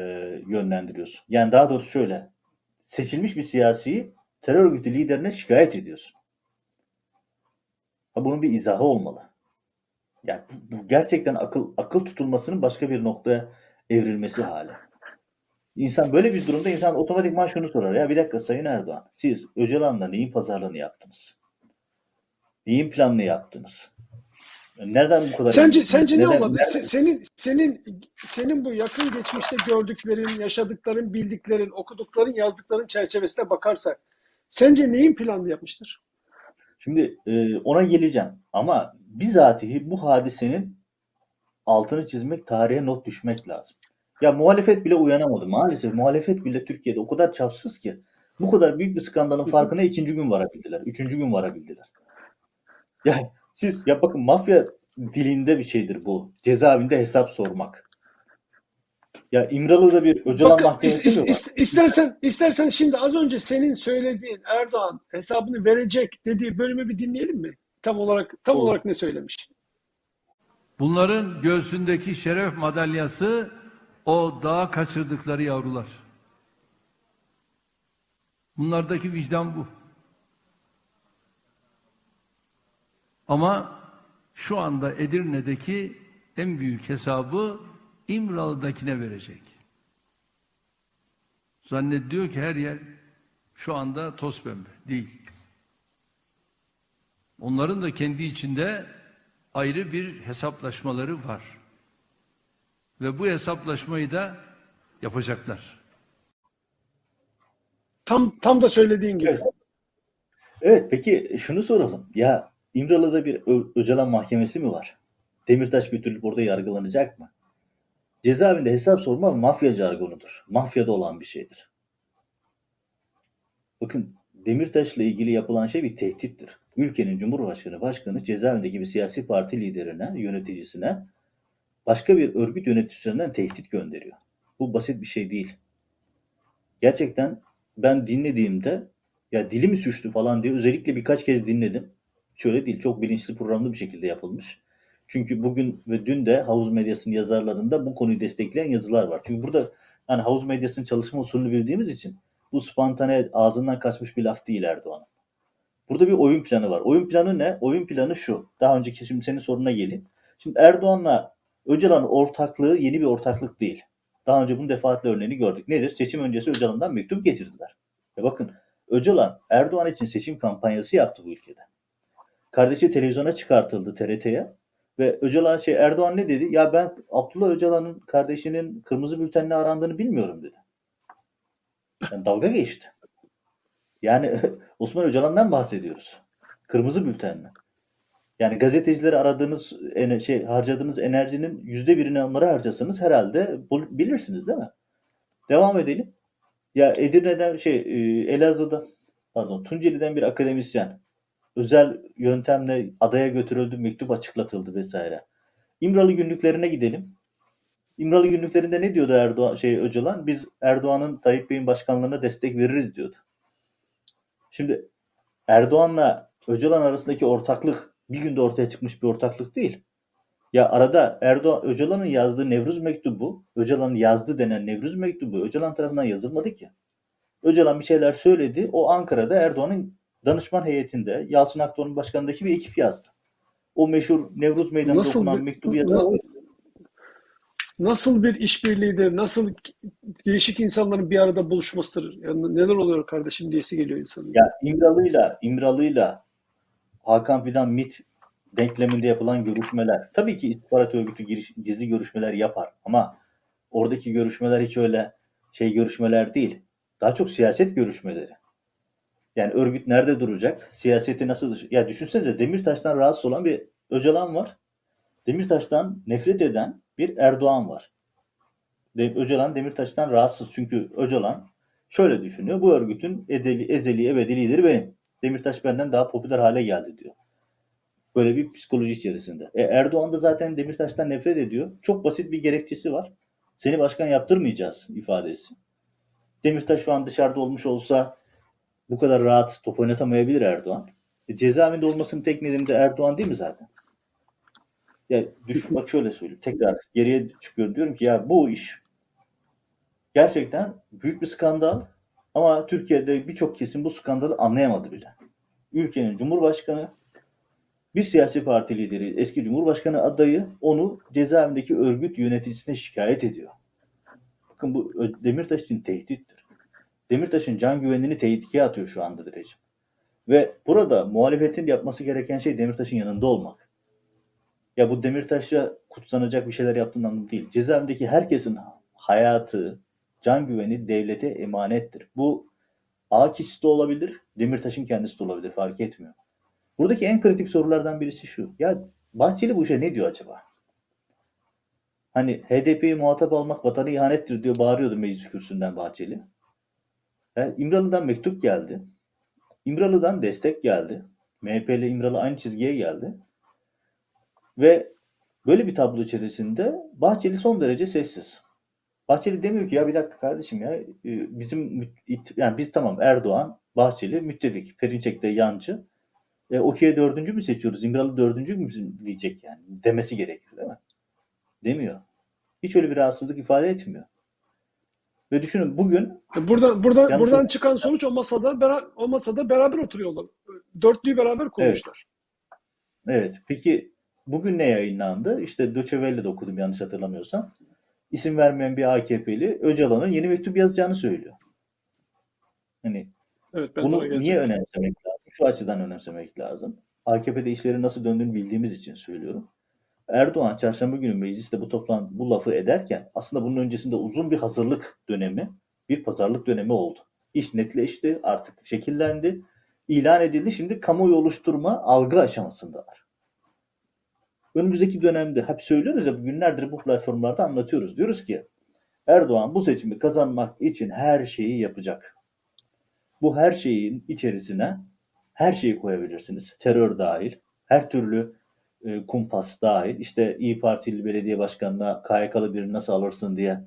yönlendiriyorsun. Yani daha doğrusu şöyle. Seçilmiş bir siyasiyi terör örgütü liderine şikayet ediyorsun. Ha bunun bir izahı olmalı. Yani bu, bu gerçekten akıl akıl tutulmasının başka bir noktaya evrilmesi hali. İnsan böyle bir durumda insan otomatikman şunu sorar. Ya bir dakika Sayın Erdoğan, siz Öcalan'la neyin pazarlığını yaptınız? Neyin planını yaptınız? Nereden bu kadar? Sence sence ne Neden- olabilir? nereden- Se- Senin senin senin bu yakın geçmişte gördüklerin, yaşadıkların, bildiklerin, okudukların, yazdıkların çerçevesine bakarsak sence neyin planını yapmıştır? Şimdi e, ona geleceğim. Ama bizatihi bu hadisenin altını çizmek, tarihe not düşmek lazım. Ya muhalefet bile uyanamadı. Maalesef muhalefet bile Türkiye'de o kadar çapsız ki bu kadar büyük bir skandalın farkına ikinci gün varabildiler. Üçüncü gün varabildiler. Ya siz ya bakın mafya dilinde bir şeydir bu. Cezaevinde hesap sormak. Ya İmralı'da bir Öcalan Bakın mahkemesi is- mi var? is- is- istersen istersen şimdi az önce senin söylediğin Erdoğan hesabını verecek dediği bölümü bir dinleyelim mi? Tam olarak tam Olur. olarak ne söylemiş? Bunların göğsündeki şeref madalyası o dağa kaçırdıkları yavrular. Bunlardaki vicdan bu. Ama şu anda Edirne'deki en büyük hesabı İmralı'dakine verecek. Zannediyor ki her yer şu anda toz pembe. Değil. Onların da kendi içinde ayrı bir hesaplaşmaları var. Ve bu hesaplaşmayı da yapacaklar. Tam tam da söylediğin gibi. Evet. Evet peki şunu soralım. Ya İmralı'da bir Ö- Öcalan mahkemesi mi var? Demirtaş götürülüp orada yargılanacak mı? Cezaevinde hesap sorma mafya jargonudur. Mafyada olan bir şeydir. Bakın Demirtaş'la ilgili yapılan şey bir tehdittir. Ülkenin Cumhurbaşkanı, Başkanı cezaevindeki bir siyasi parti liderine, yöneticisine başka bir örgüt yöneticisinden tehdit gönderiyor. Bu basit bir şey değil. Gerçekten ben dinlediğimde ya dili mi suçtu falan diye özellikle birkaç kez dinledim. Şöyle değil, çok bilinçli programlı bir şekilde yapılmış. Çünkü bugün ve dün de havuz medyasının yazarlarında bu konuyu destekleyen yazılar var. Çünkü burada hani havuz medyasının çalışma usulünü bildiğimiz için bu spontane ağzından kaçmış bir laf değil Erdoğan'ın. Burada bir oyun planı var. Oyun planı ne? Oyun planı şu. Daha önceki şimdi senin soruna geleyim. Şimdi Erdoğan'la Öcalan ortaklığı yeni bir ortaklık değil. Daha önce bunun defaatle örneğini gördük. Nedir? Seçim öncesi Öcalan'dan mektup getirdiler. Ve bakın Öcalan Erdoğan için seçim kampanyası yaptı bu ülkede. Kardeşi televizyona çıkartıldı TRT'ye ve Öcalan şey Erdoğan ne dedi? Ya ben Abdullah Öcalan'ın kardeşinin kırmızı bültenle arandığını bilmiyorum dedi. Yani dalga geçti. Yani Osman Öcalan'dan bahsediyoruz. Kırmızı bültenle. Yani gazetecileri aradığınız şey harcadığınız enerjinin yüzde birini onlara harcasanız herhalde bilirsiniz değil mi? Devam edelim. Ya Edirne'den şey e, Elazığ'da pardon Tunceli'den bir akademisyen özel yöntemle adaya götürüldü, mektup açıklatıldı vesaire. İmralı günlüklerine gidelim. İmralı günlüklerinde ne diyordu Erdoğan şey Öcalan? Biz Erdoğan'ın Tayyip Bey'in başkanlığına destek veririz diyordu. Şimdi Erdoğan'la Öcalan arasındaki ortaklık bir günde ortaya çıkmış bir ortaklık değil. Ya arada Erdoğan Öcalan'ın yazdığı Nevruz mektubu, Öcalan'ın yazdı denen Nevruz mektubu Öcalan tarafından yazılmadı ki. Öcalan bir şeyler söyledi. O Ankara'da Erdoğan'ın danışman heyetinde Yalçın Akdoğan'ın başkanındaki bir ekip yazdı. O meşhur Nevruz Meydanı'nda Nasıl okunan bir- mektubu yazan Nasıl bir işbirliğidir, nasıl değişik insanların bir arada buluşmasıdır. Yani neler oluyor kardeşim diyesi geliyor insanın. Ya İmralı'yla İmralı'yla Hakan Fidan MİT denkleminde yapılan görüşmeler. Tabii ki istihbarat örgütü giriş- gizli görüşmeler yapar ama oradaki görüşmeler hiç öyle şey görüşmeler değil. Daha çok siyaset görüşmeleri. Yani örgüt nerede duracak? Siyaseti nasıl... Ya düşünsenize Demirtaş'tan rahatsız olan bir Öcalan var. Demirtaş'tan nefret eden bir Erdoğan var. De, Öcalan Demirtaş'tan rahatsız çünkü Öcalan şöyle düşünüyor. Bu örgütün edeli, ezeli ebedi lideri benim. Demirtaş benden daha popüler hale geldi diyor. Böyle bir psikoloji içerisinde. E, Erdoğan da zaten Demirtaş'tan nefret ediyor. Çok basit bir gerekçesi var. Seni başkan yaptırmayacağız ifadesi. Demirtaş şu an dışarıda olmuş olsa bu kadar rahat top oynatamayabilir Erdoğan. E, cezaevinde olmasının tek nedeni de Erdoğan değil mi zaten? Ya düşün bak şöyle söyleyeyim. Tekrar geriye çıkıyorum. Diyorum ki ya bu iş gerçekten büyük bir skandal ama Türkiye'de birçok kesim bu skandalı anlayamadı bile. Ülkenin Cumhurbaşkanı bir siyasi parti lideri, eski Cumhurbaşkanı adayı onu cezaevindeki örgüt yöneticisine şikayet ediyor. Bakın bu Demirtaş için tehdittir. Demirtaş'ın can güvenini tehlikeye atıyor şu anda Direcim. Ve burada muhalefetin yapması gereken şey Demirtaş'ın yanında olmak. Ya bu Demirtaş'a kutsanacak bir şeyler yaptığın anlamı değil. Cezaevindeki herkesin hayatı, can güveni devlete emanettir. Bu Akis de olabilir, Demirtaş'ın kendisi de olabilir fark etmiyor. Buradaki en kritik sorulardan birisi şu. Ya Bahçeli bu işe ne diyor acaba? Hani HDP'yi muhatap almak vatana ihanettir diyor bağırıyordu meclis kürsüsünden Bahçeli. İmralı'dan mektup geldi. İmralı'dan destek geldi. MHP ile İmralı aynı çizgiye geldi. Ve böyle bir tablo içerisinde Bahçeli son derece sessiz. Bahçeli demiyor ki ya bir dakika kardeşim ya e, bizim yani biz tamam Erdoğan, Bahçeli müttefik, Perinçek de yancı. E, Okey'e dördüncü mü seçiyoruz? İmralı dördüncü mü diyecek yani. Demesi gerekiyor değil mi? Demiyor. Hiç öyle bir rahatsızlık ifade etmiyor. Ve düşünün bugün E Buradan buradan buradan çıkan sonuç o masada bera- o masada beraber oturuyorlar. Dörtlüyü beraber kurmuşlar. Evet. Peki bugün ne yayınlandı? İşte Welle'de okudum yanlış hatırlamıyorsam. İsim vermeyen bir AKP'li Öcalan'ın yeni mektup yazacağını söylüyor. Hani Evet, ben bunu niye önemsemek lazım? Şu açıdan önemsemek lazım. AKP'de işlerin nasıl döndüğünü bildiğimiz için söylüyorum. Erdoğan çarşamba günü mecliste bu toplan bu lafı ederken aslında bunun öncesinde uzun bir hazırlık dönemi, bir pazarlık dönemi oldu. İş netleşti, artık şekillendi, ilan edildi. Şimdi kamuoyu oluşturma algı aşamasındalar. Önümüzdeki dönemde hep söylüyoruz ya günlerdir bu platformlarda anlatıyoruz. Diyoruz ki Erdoğan bu seçimi kazanmak için her şeyi yapacak. Bu her şeyin içerisine her şeyi koyabilirsiniz. Terör dahil, her türlü e, kumpas dahil. İşte İyi Partili belediye başkanına KYK'lı birini nasıl alırsın diye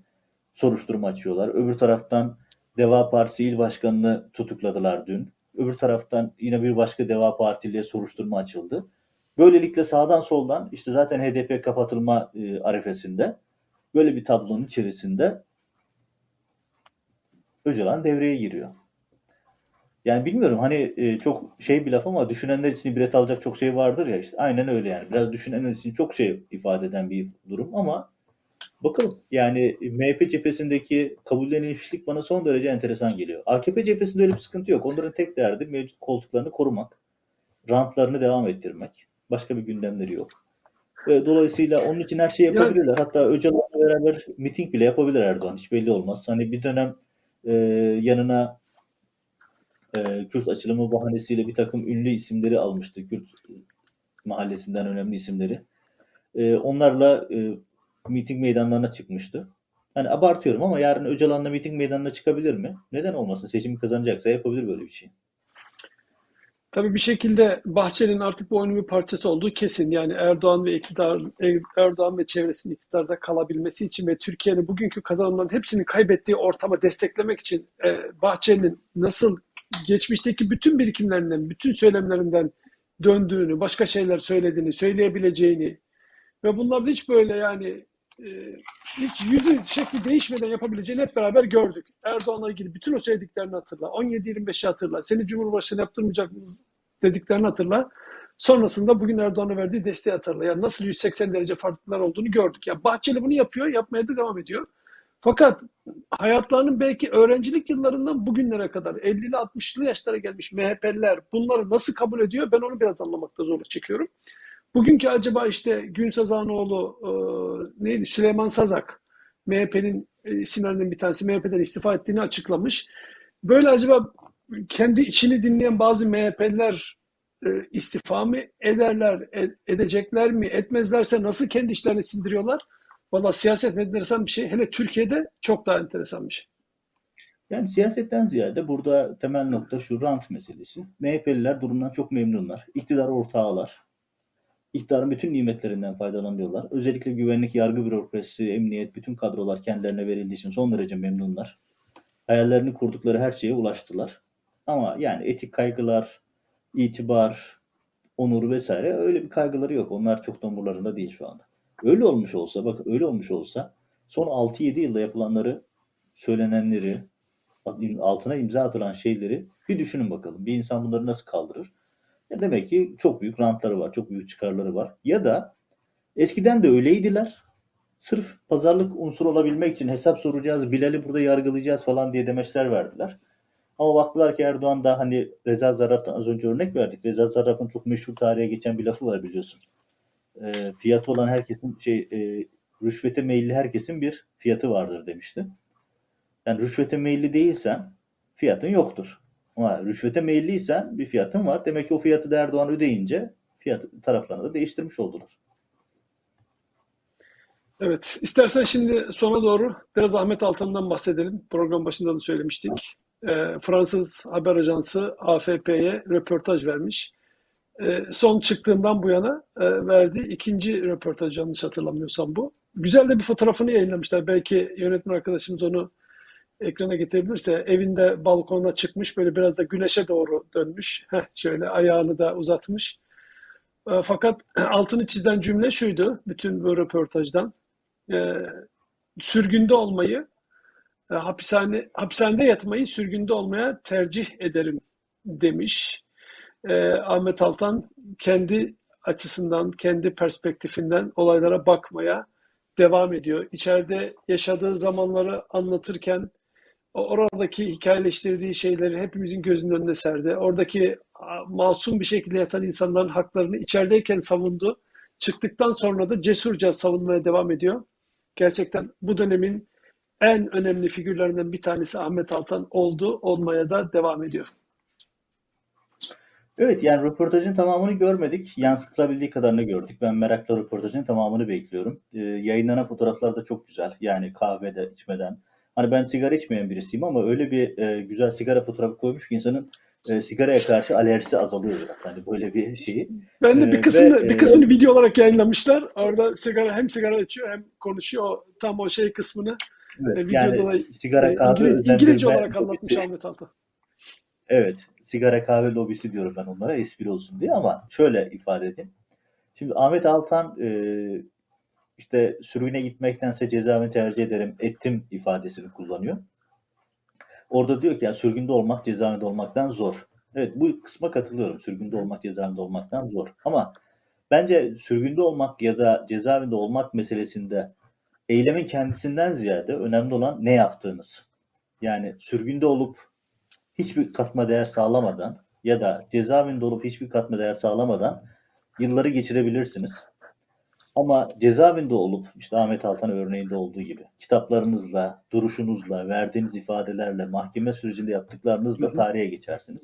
soruşturma açıyorlar. Öbür taraftan Deva Partisi il başkanını tutukladılar dün. Öbür taraftan yine bir başka Deva Partili'ye soruşturma açıldı. Böylelikle sağdan soldan işte zaten HDP kapatılma e, arifesinde böyle bir tablonun içerisinde Öcalan devreye giriyor. Yani bilmiyorum hani e, çok şey bir laf ama düşünenler için ibret alacak çok şey vardır ya işte aynen öyle yani. Biraz düşünenler için çok şey ifade eden bir durum ama bakalım yani MHP cephesindeki kabullenilmişlik bana son derece enteresan geliyor. AKP cephesinde öyle bir sıkıntı yok. Onların tek derdi mevcut koltuklarını korumak, rantlarını devam ettirmek. Başka bir gündemleri yok. E, Dolayısıyla onun için her şeyi yapabilirler. Hatta Öcalan'la beraber miting bile yapabilir Erdoğan. Hiç belli olmaz. Hani bir dönem e, yanına e, Kürt açılımı bahanesiyle bir takım ünlü isimleri almıştı. Kürt mahallesinden önemli isimleri. E, onlarla e, miting meydanlarına çıkmıştı. Hani abartıyorum ama yarın Öcalan'la miting meydanına çıkabilir mi? Neden olmasın? Seçimi kazanacaksa yapabilir böyle bir şey. Tabii bir şekilde Bahçeli'nin artık bu oyunun bir parçası olduğu kesin. Yani Erdoğan ve iktidar Erdoğan ve çevresinin iktidarda kalabilmesi için ve Türkiye'nin bugünkü kazanımların hepsini kaybettiği ortama desteklemek için e, Bahçeli'nin nasıl geçmişteki bütün birikimlerinden, bütün söylemlerinden döndüğünü, başka şeyler söylediğini, söyleyebileceğini ve bunlar hiç böyle yani e, hiç yüzü şekli değişmeden yapabileceğini hep beraber gördük. Erdoğan'la ilgili bütün o söylediklerini hatırla. 17-25'i hatırla. Seni Cumhurbaşkanı yaptırmayacak mıyız dediklerini hatırla. Sonrasında bugün Erdoğan'a verdiği desteği hatırla. Yani nasıl 180 derece farklılıklar olduğunu gördük. Ya Bahçeli bunu yapıyor, yapmaya da devam ediyor. Fakat hayatlarının belki öğrencilik yıllarından bugünlere kadar 50'li 60'lı yaşlara gelmiş MHP'liler bunları nasıl kabul ediyor? Ben onu biraz anlamakta zorluk çekiyorum. Bugünkü acaba işte Gün Sazanoğlu, e, neydi Süleyman Sazak, MHP'nin e, isimlerinden bir tanesi MHP'den istifa ettiğini açıklamış. Böyle acaba kendi içini dinleyen bazı MHP'liler e, istifa mı ederler, e- edecekler mi, etmezlerse nasıl kendi işlerini sindiriyorlar? Valla siyaset enteresan bir şey. Hele Türkiye'de çok daha enteresan bir şey. Yani siyasetten ziyade burada temel nokta şu rant meselesi. MHP'liler durumdan çok memnunlar. İktidar ortağılar. İktidarın bütün nimetlerinden faydalanıyorlar. Özellikle güvenlik, yargı bürokrasisi, emniyet, bütün kadrolar kendilerine verildiği için son derece memnunlar. Hayallerini kurdukları her şeye ulaştılar. Ama yani etik kaygılar, itibar, onur vesaire öyle bir kaygıları yok. Onlar çok da umurlarında değil şu anda. Öyle olmuş olsa, bak öyle olmuş olsa son 6-7 yılda yapılanları, söylenenleri, altına imza atılan şeyleri bir düşünün bakalım. Bir insan bunları nasıl kaldırır? Ya demek ki çok büyük rantları var, çok büyük çıkarları var. Ya da eskiden de öyleydiler. Sırf pazarlık unsuru olabilmek için hesap soracağız, Bilal'i burada yargılayacağız falan diye demeçler verdiler. Ama baktılar ki Erdoğan da hani Reza Zarrab'dan az önce örnek verdik. Reza Zarrab'ın çok meşhur tarihe geçen bir lafı var biliyorsun. E, fiyatı olan herkesin şey e, rüşvete meyilli herkesin bir fiyatı vardır demişti. Yani rüşvete meyilli değilsen fiyatın yoktur. Ama rüşvete meyilliysen bir fiyatın var. Demek ki o fiyatı da Erdoğan ödeyince fiyat taraflarını da değiştirmiş oldular. Evet, istersen şimdi sona doğru biraz Ahmet Altan'dan bahsedelim. Program başında da söylemiştik. Ee, Fransız haber ajansı AFP'ye röportaj vermiş. Ee, son çıktığından bu yana e, verdiği ikinci röportaj yanlış hatırlamıyorsam bu. Güzel de bir fotoğrafını yayınlamışlar. Belki yönetmen arkadaşımız onu ekrana getirebilirse evinde balkona çıkmış böyle biraz da güneşe doğru dönmüş. Heh, şöyle ayağını da uzatmış. E, Fakat altını çizen cümle şuydu bütün bu röportajdan. E, sürgünde olmayı, e, hapishane hapishanede yatmayı sürgünde olmaya tercih ederim demiş. E, Ahmet Altan kendi açısından, kendi perspektifinden olaylara bakmaya devam ediyor. İçeride yaşadığı zamanları anlatırken oradaki hikayeleştirdiği şeyleri hepimizin gözünün önüne serdi. Oradaki masum bir şekilde yatan insanların haklarını içerideyken savundu. Çıktıktan sonra da cesurca savunmaya devam ediyor. Gerçekten bu dönemin en önemli figürlerinden bir tanesi Ahmet Altan oldu, olmaya da devam ediyor. Evet yani röportajın tamamını görmedik. Yansıtılabildiği kadarını gördük. Ben merakla röportajın tamamını bekliyorum. Ee, yayınlanan fotoğraflar da çok güzel. Yani kahvede içmeden. Hani ben sigara içmeyen birisiyim ama öyle bir e, güzel sigara fotoğrafı koymuş ki insanın e, sigaraya karşı alerjisi azalıyor. Hani böyle bir şeyi. Ben de bir Ee, kısmını ve, bir e, kısmını video olarak yayınlamışlar. Orada sigara hem sigara içiyor hem konuşuyor. Tam o şey kısmını Evet, e, videoda yani da sigara e, kahve İngiliz- İngilizce olarak anlatmış. Ahmet Altan. Evet, sigara kahve lobisi diyorum ben onlara espri olsun diye ama şöyle ifade edeyim. Şimdi Ahmet Altan e, işte sürgüne gitmektense cezaevini tercih ederim, ettim ifadesini kullanıyor. Orada diyor ki yani sürgünde olmak cezaevinde olmaktan zor. Evet bu kısma katılıyorum. Sürgünde olmak cezaevinde olmaktan zor. Ama bence sürgünde olmak ya da cezaevinde olmak meselesinde eylemin kendisinden ziyade önemli olan ne yaptığınız. Yani sürgünde olup hiçbir katma değer sağlamadan ya da cezaevinde olup hiçbir katma değer sağlamadan yılları geçirebilirsiniz. Ama cezaevinde olup işte Ahmet Altan örneğinde olduğu gibi kitaplarınızla, duruşunuzla, verdiğiniz ifadelerle, mahkeme sürecinde yaptıklarınızla tarihe geçersiniz.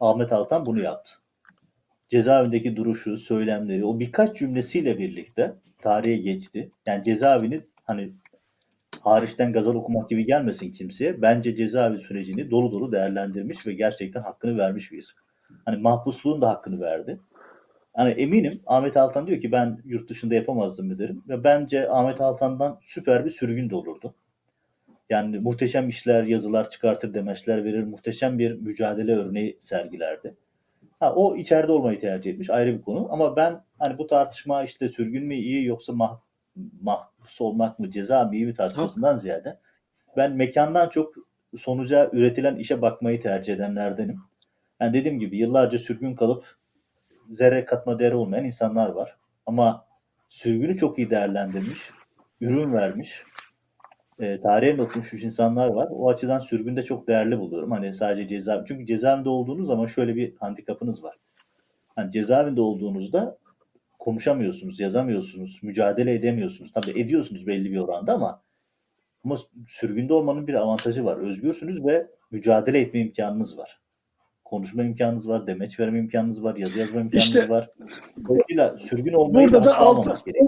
Ahmet Altan bunu yaptı. Cezaevindeki duruşu, söylemleri, o birkaç cümlesiyle birlikte tarihe geçti. Yani cezaevini hani hariçten gazal okumak gibi gelmesin kimseye. Bence cezaevi sürecini dolu dolu değerlendirmiş ve gerçekten hakkını vermiş bir isim. Hani mahpusluğun da hakkını verdi. Hani eminim Ahmet Altan diyor ki ben yurt dışında yapamazdım derim. Ve bence Ahmet Altan'dan süper bir sürgün de olurdu. Yani muhteşem işler, yazılar çıkartır, demeçler verir, muhteşem bir mücadele örneği sergilerdi. Ha, o içeride olmayı tercih etmiş ayrı bir konu. Ama ben hani bu tartışma işte sürgün mü iyi yoksa mah mahpus olmak mı ceza mı iyi mi tartışmasından ziyade ben mekandan çok sonuca üretilen işe bakmayı tercih edenlerdenim. Yani dediğim gibi yıllarca sürgün kalıp zerre katma değeri olmayan insanlar var. Ama sürgünü çok iyi değerlendirmiş, ürün vermiş, e, tarihe not düşmüş insanlar var. O açıdan sürgünde çok değerli buluyorum. Hani sadece ceza çünkü cezaevinde olduğunuz zaman şöyle bir handikapınız var. Hani cezaevinde olduğunuzda konuşamıyorsunuz, yazamıyorsunuz, mücadele edemiyorsunuz. Tabii ediyorsunuz belli bir oranda ama ama sürgünde olmanın bir avantajı var. Özgürsünüz ve mücadele etme imkanınız var. Konuşma imkanınız var, demeç verme imkanınız var, yazı yazma imkanınız İşte- var. Dolayısıyla sürgün olmayı Burada da altı- gerekiyor.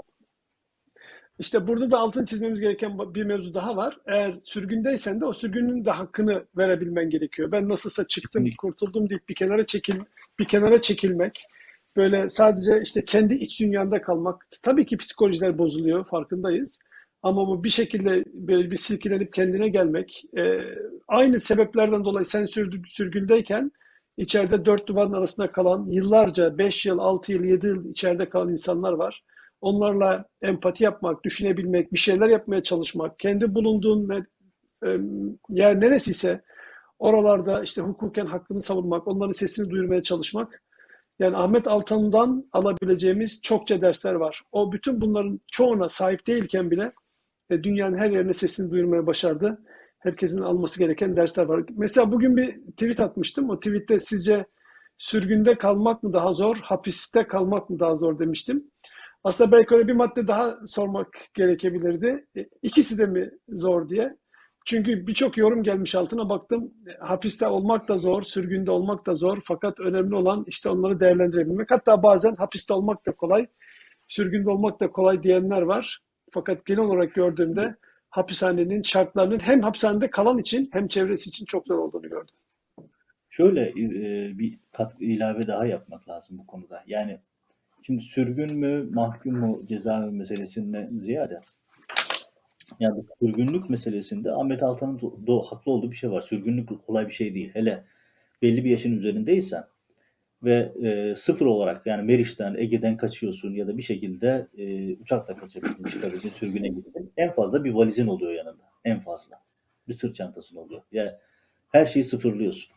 İşte burada da altını çizmemiz gereken bir mevzu daha var. Eğer sürgündeysen de o sürgünün de hakkını verebilmen gerekiyor. Ben nasılsa çıktım, kurtuldum deyip bir kenara çekil bir kenara çekilmek, böyle sadece işte kendi iç dünyanda kalmak. Tabii ki psikolojiler bozuluyor, farkındayız. Ama bu bir şekilde böyle bir silkelenip kendine gelmek, e, aynı sebeplerden dolayı sen sürgündeyken içeride dört duvarın arasında kalan, yıllarca 5 yıl, 6 yıl, 7 yıl içeride kalan insanlar var. Onlarla empati yapmak, düşünebilmek, bir şeyler yapmaya çalışmak, kendi bulunduğun e, yer neresiyse oralarda işte hukuken hakkını savunmak, onların sesini duyurmaya çalışmak. Yani Ahmet Altan'dan alabileceğimiz çokça dersler var. O bütün bunların çoğuna sahip değilken bile e, dünyanın her yerine sesini duyurmaya başardı. Herkesin alması gereken dersler var. Mesela bugün bir tweet atmıştım. O tweette sizce sürgünde kalmak mı daha zor, hapiste kalmak mı daha zor demiştim. Aslında belki öyle bir madde daha sormak gerekebilirdi. E, İkisi de mi zor diye. Çünkü birçok yorum gelmiş altına baktım. E, Hapiste olmak da zor, sürgünde olmak da zor. Fakat önemli olan işte onları değerlendirebilmek. Hatta bazen hapiste olmak da kolay, sürgünde olmak da kolay diyenler var. Fakat genel olarak gördüğümde hapishanenin şartlarının hem hapishanede kalan için hem çevresi için çok zor olduğunu gördüm. Şöyle e, bir katkı ilave daha yapmak lazım bu konuda. Yani şimdi sürgün mü, mahkum mu cezaevi meselesinden ziyade yani sürgünlük meselesinde Ahmet Altan'ın do- haklı olduğu bir şey var. Sürgünlük kolay bir şey değil. Hele belli bir yaşın üzerindeysen ve e, sıfır olarak yani Meriç'ten, Ege'den kaçıyorsun ya da bir şekilde e, uçakla kaçabildin, çıkabildin, sürgüne gittin. En fazla bir valizin oluyor yanında. En fazla. Bir sırt çantasın oluyor. Yani her şeyi sıfırlıyorsun.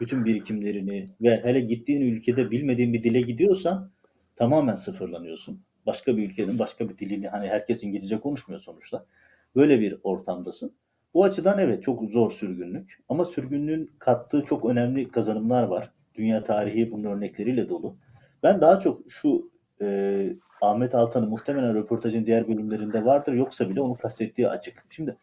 Bütün birikimlerini ve hele gittiğin ülkede bilmediğin bir dile gidiyorsan tamamen sıfırlanıyorsun. Başka bir ülkenin başka bir dilini hani herkes İngilizce konuşmuyor sonuçta. Böyle bir ortamdasın. Bu açıdan evet çok zor sürgünlük. Ama sürgünlüğün kattığı çok önemli kazanımlar var. Dünya tarihi bunun örnekleriyle dolu. Ben daha çok şu e, Ahmet Altan'ın muhtemelen röportajın diğer bölümlerinde vardır yoksa bile onu kastettiği açık. Şimdi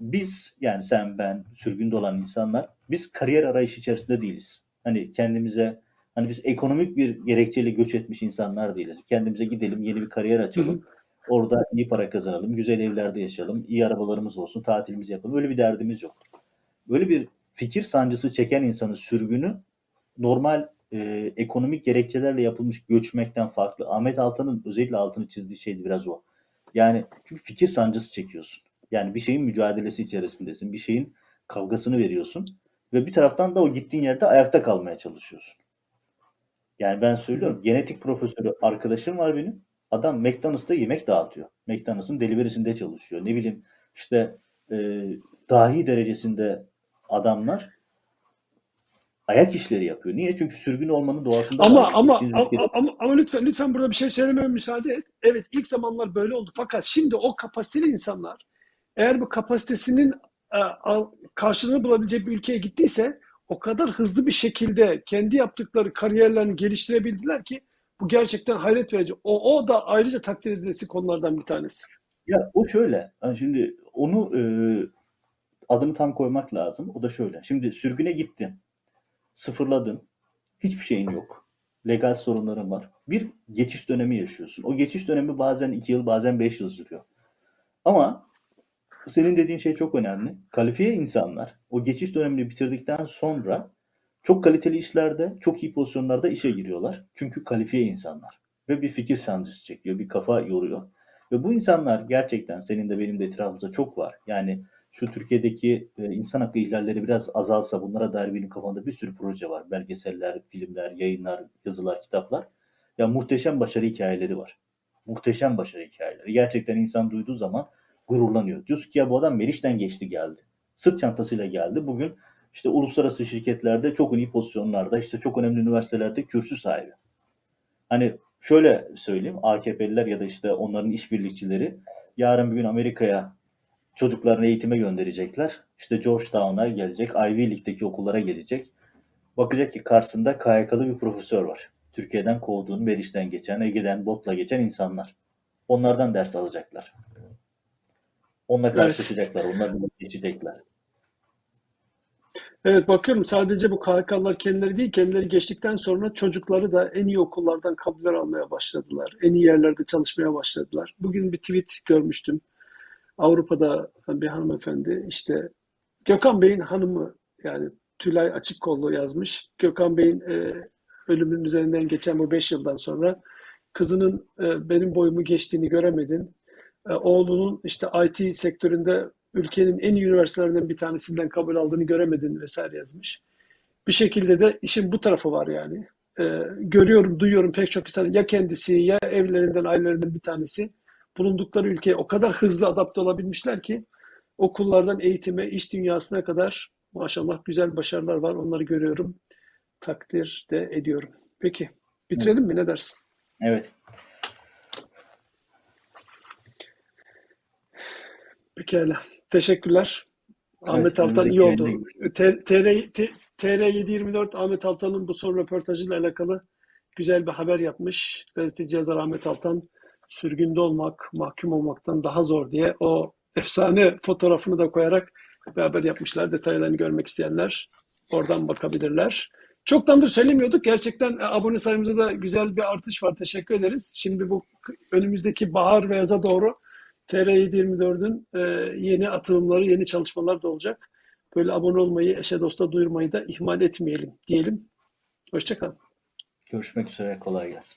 biz yani sen ben sürgünde olan insanlar biz kariyer arayışı içerisinde değiliz. Hani kendimize hani biz ekonomik bir gerekçeyle göç etmiş insanlar değiliz. Kendimize gidelim yeni bir kariyer açalım. Orada iyi para kazanalım, güzel evlerde yaşayalım, iyi arabalarımız olsun, tatilimizi yapalım. Öyle bir derdimiz yok. Böyle bir fikir sancısı çeken insanın sürgünü normal e, ekonomik gerekçelerle yapılmış göçmekten farklı. Ahmet Altan'ın özellikle altını çizdiği şeydi biraz o. Yani çünkü fikir sancısı çekiyorsun. Yani bir şeyin mücadelesi içerisindesin. Bir şeyin kavgasını veriyorsun. Ve bir taraftan da o gittiğin yerde ayakta kalmaya çalışıyorsun. Yani ben söylüyorum. Genetik profesörü arkadaşım var benim. Adam McDonald's'ta yemek dağıtıyor. McDonald's'ın delivery'sinde çalışıyor. Ne bileyim işte e, dahi derecesinde adamlar ayak işleri yapıyor. Niye? Çünkü sürgün olmanın doğasında Ama var. ama ama, ama, ama lütfen lütfen burada bir şey söylememe müsaade et. Evet ilk zamanlar böyle oldu. Fakat şimdi o kapasiteli insanlar eğer bu kapasitesinin e, karşılığını bulabilecek bir ülkeye gittiyse o kadar hızlı bir şekilde kendi yaptıkları kariyerlerini geliştirebildiler ki bu gerçekten hayret verici. O, o da ayrıca takdir edilesi konulardan bir tanesi. Ya o şöyle. Yani şimdi onu e, adını tam koymak lazım. O da şöyle. Şimdi sürgüne gittin. Sıfırladın. Hiçbir şeyin yok. Legal sorunların var. Bir geçiş dönemi yaşıyorsun. O geçiş dönemi bazen iki yıl bazen beş yıl sürüyor. Ama senin dediğin şey çok önemli. Kalifiye insanlar o geçiş dönemini bitirdikten sonra çok kaliteli işlerde, çok iyi pozisyonlarda işe giriyorlar. Çünkü kalifiye insanlar. Ve bir fikir sancısı çekiyor, bir kafa yoruyor. Ve bu insanlar gerçekten senin de benim de etrafımızda çok var. Yani şu Türkiye'deki e, insan hakkı ihlalleri biraz azalsa bunlara dair benim kafamda bir sürü proje var. Belgeseller, filmler, yayınlar, yazılar, kitaplar. Ya muhteşem başarı hikayeleri var. Muhteşem başarı hikayeleri. Gerçekten insan duyduğu zaman gururlanıyor. Diyorsun ki ya bu adam Meriç'ten geçti geldi. Sırt çantasıyla geldi. Bugün işte uluslararası şirketlerde çok iyi pozisyonlarda, işte çok önemli üniversitelerde kürsü sahibi. Hani şöyle söyleyeyim, AKP'liler ya da işte onların işbirlikçileri yarın bir gün Amerika'ya çocuklarını eğitime gönderecekler. İşte Georgetown'a gelecek, Ivy League'deki okullara gelecek. Bakacak ki karşısında KYK'lı bir profesör var. Türkiye'den kovduğun, Meriç'ten geçen, Ege'den botla geçen insanlar. Onlardan ders alacaklar. Onunla karşılaşacaklar, onlarla geçecekler. Evet bakıyorum sadece bu KHK'lar kendileri değil kendileri geçtikten sonra çocukları da en iyi okullardan kabuller almaya başladılar. En iyi yerlerde çalışmaya başladılar. Bugün bir tweet görmüştüm. Avrupa'da bir hanımefendi işte Gökhan Bey'in hanımı yani Tülay Açıkkollu yazmış. Gökhan Bey'in e, ölümünün üzerinden geçen bu 5 yıldan sonra kızının e, benim boyumu geçtiğini göremedin. E, oğlunun işte IT sektöründe ülkenin en iyi üniversitelerinden bir tanesinden kabul aldığını göremedin vesaire yazmış. Bir şekilde de işin bu tarafı var yani. E, görüyorum, duyuyorum pek çok insan ya kendisi ya evlerinden, ailelerinden bir tanesi bulundukları ülkeye o kadar hızlı adapte olabilmişler ki okullardan eğitime, iş dünyasına kadar maşallah güzel başarılar var. Onları görüyorum. Takdir de ediyorum. Peki bitirelim mi? Ne dersin? Evet. Pekala. Teşekkürler. Ahmet Altan iyi oldu. TR, T- TR724 Ahmet Altan'ın bu son röportajıyla alakalı güzel bir haber yapmış. Gazeteci yazar Ahmet Altan sürgünde olmak, mahkum olmaktan daha zor diye o efsane fotoğrafını da koyarak bir haber yapmışlar. Detaylarını görmek isteyenler oradan bakabilirler. Çoktandır söylemiyorduk. Gerçekten e, abone sayımızda da güzel bir artış var. Teşekkür ederiz. Şimdi bu önümüzdeki bahar ve yaza doğru TR724'ün e, yeni atılımları, yeni çalışmalar da olacak. Böyle abone olmayı, eşe dosta duyurmayı da ihmal etmeyelim diyelim. Hoşçakalın. Görüşmek üzere. Kolay gelsin.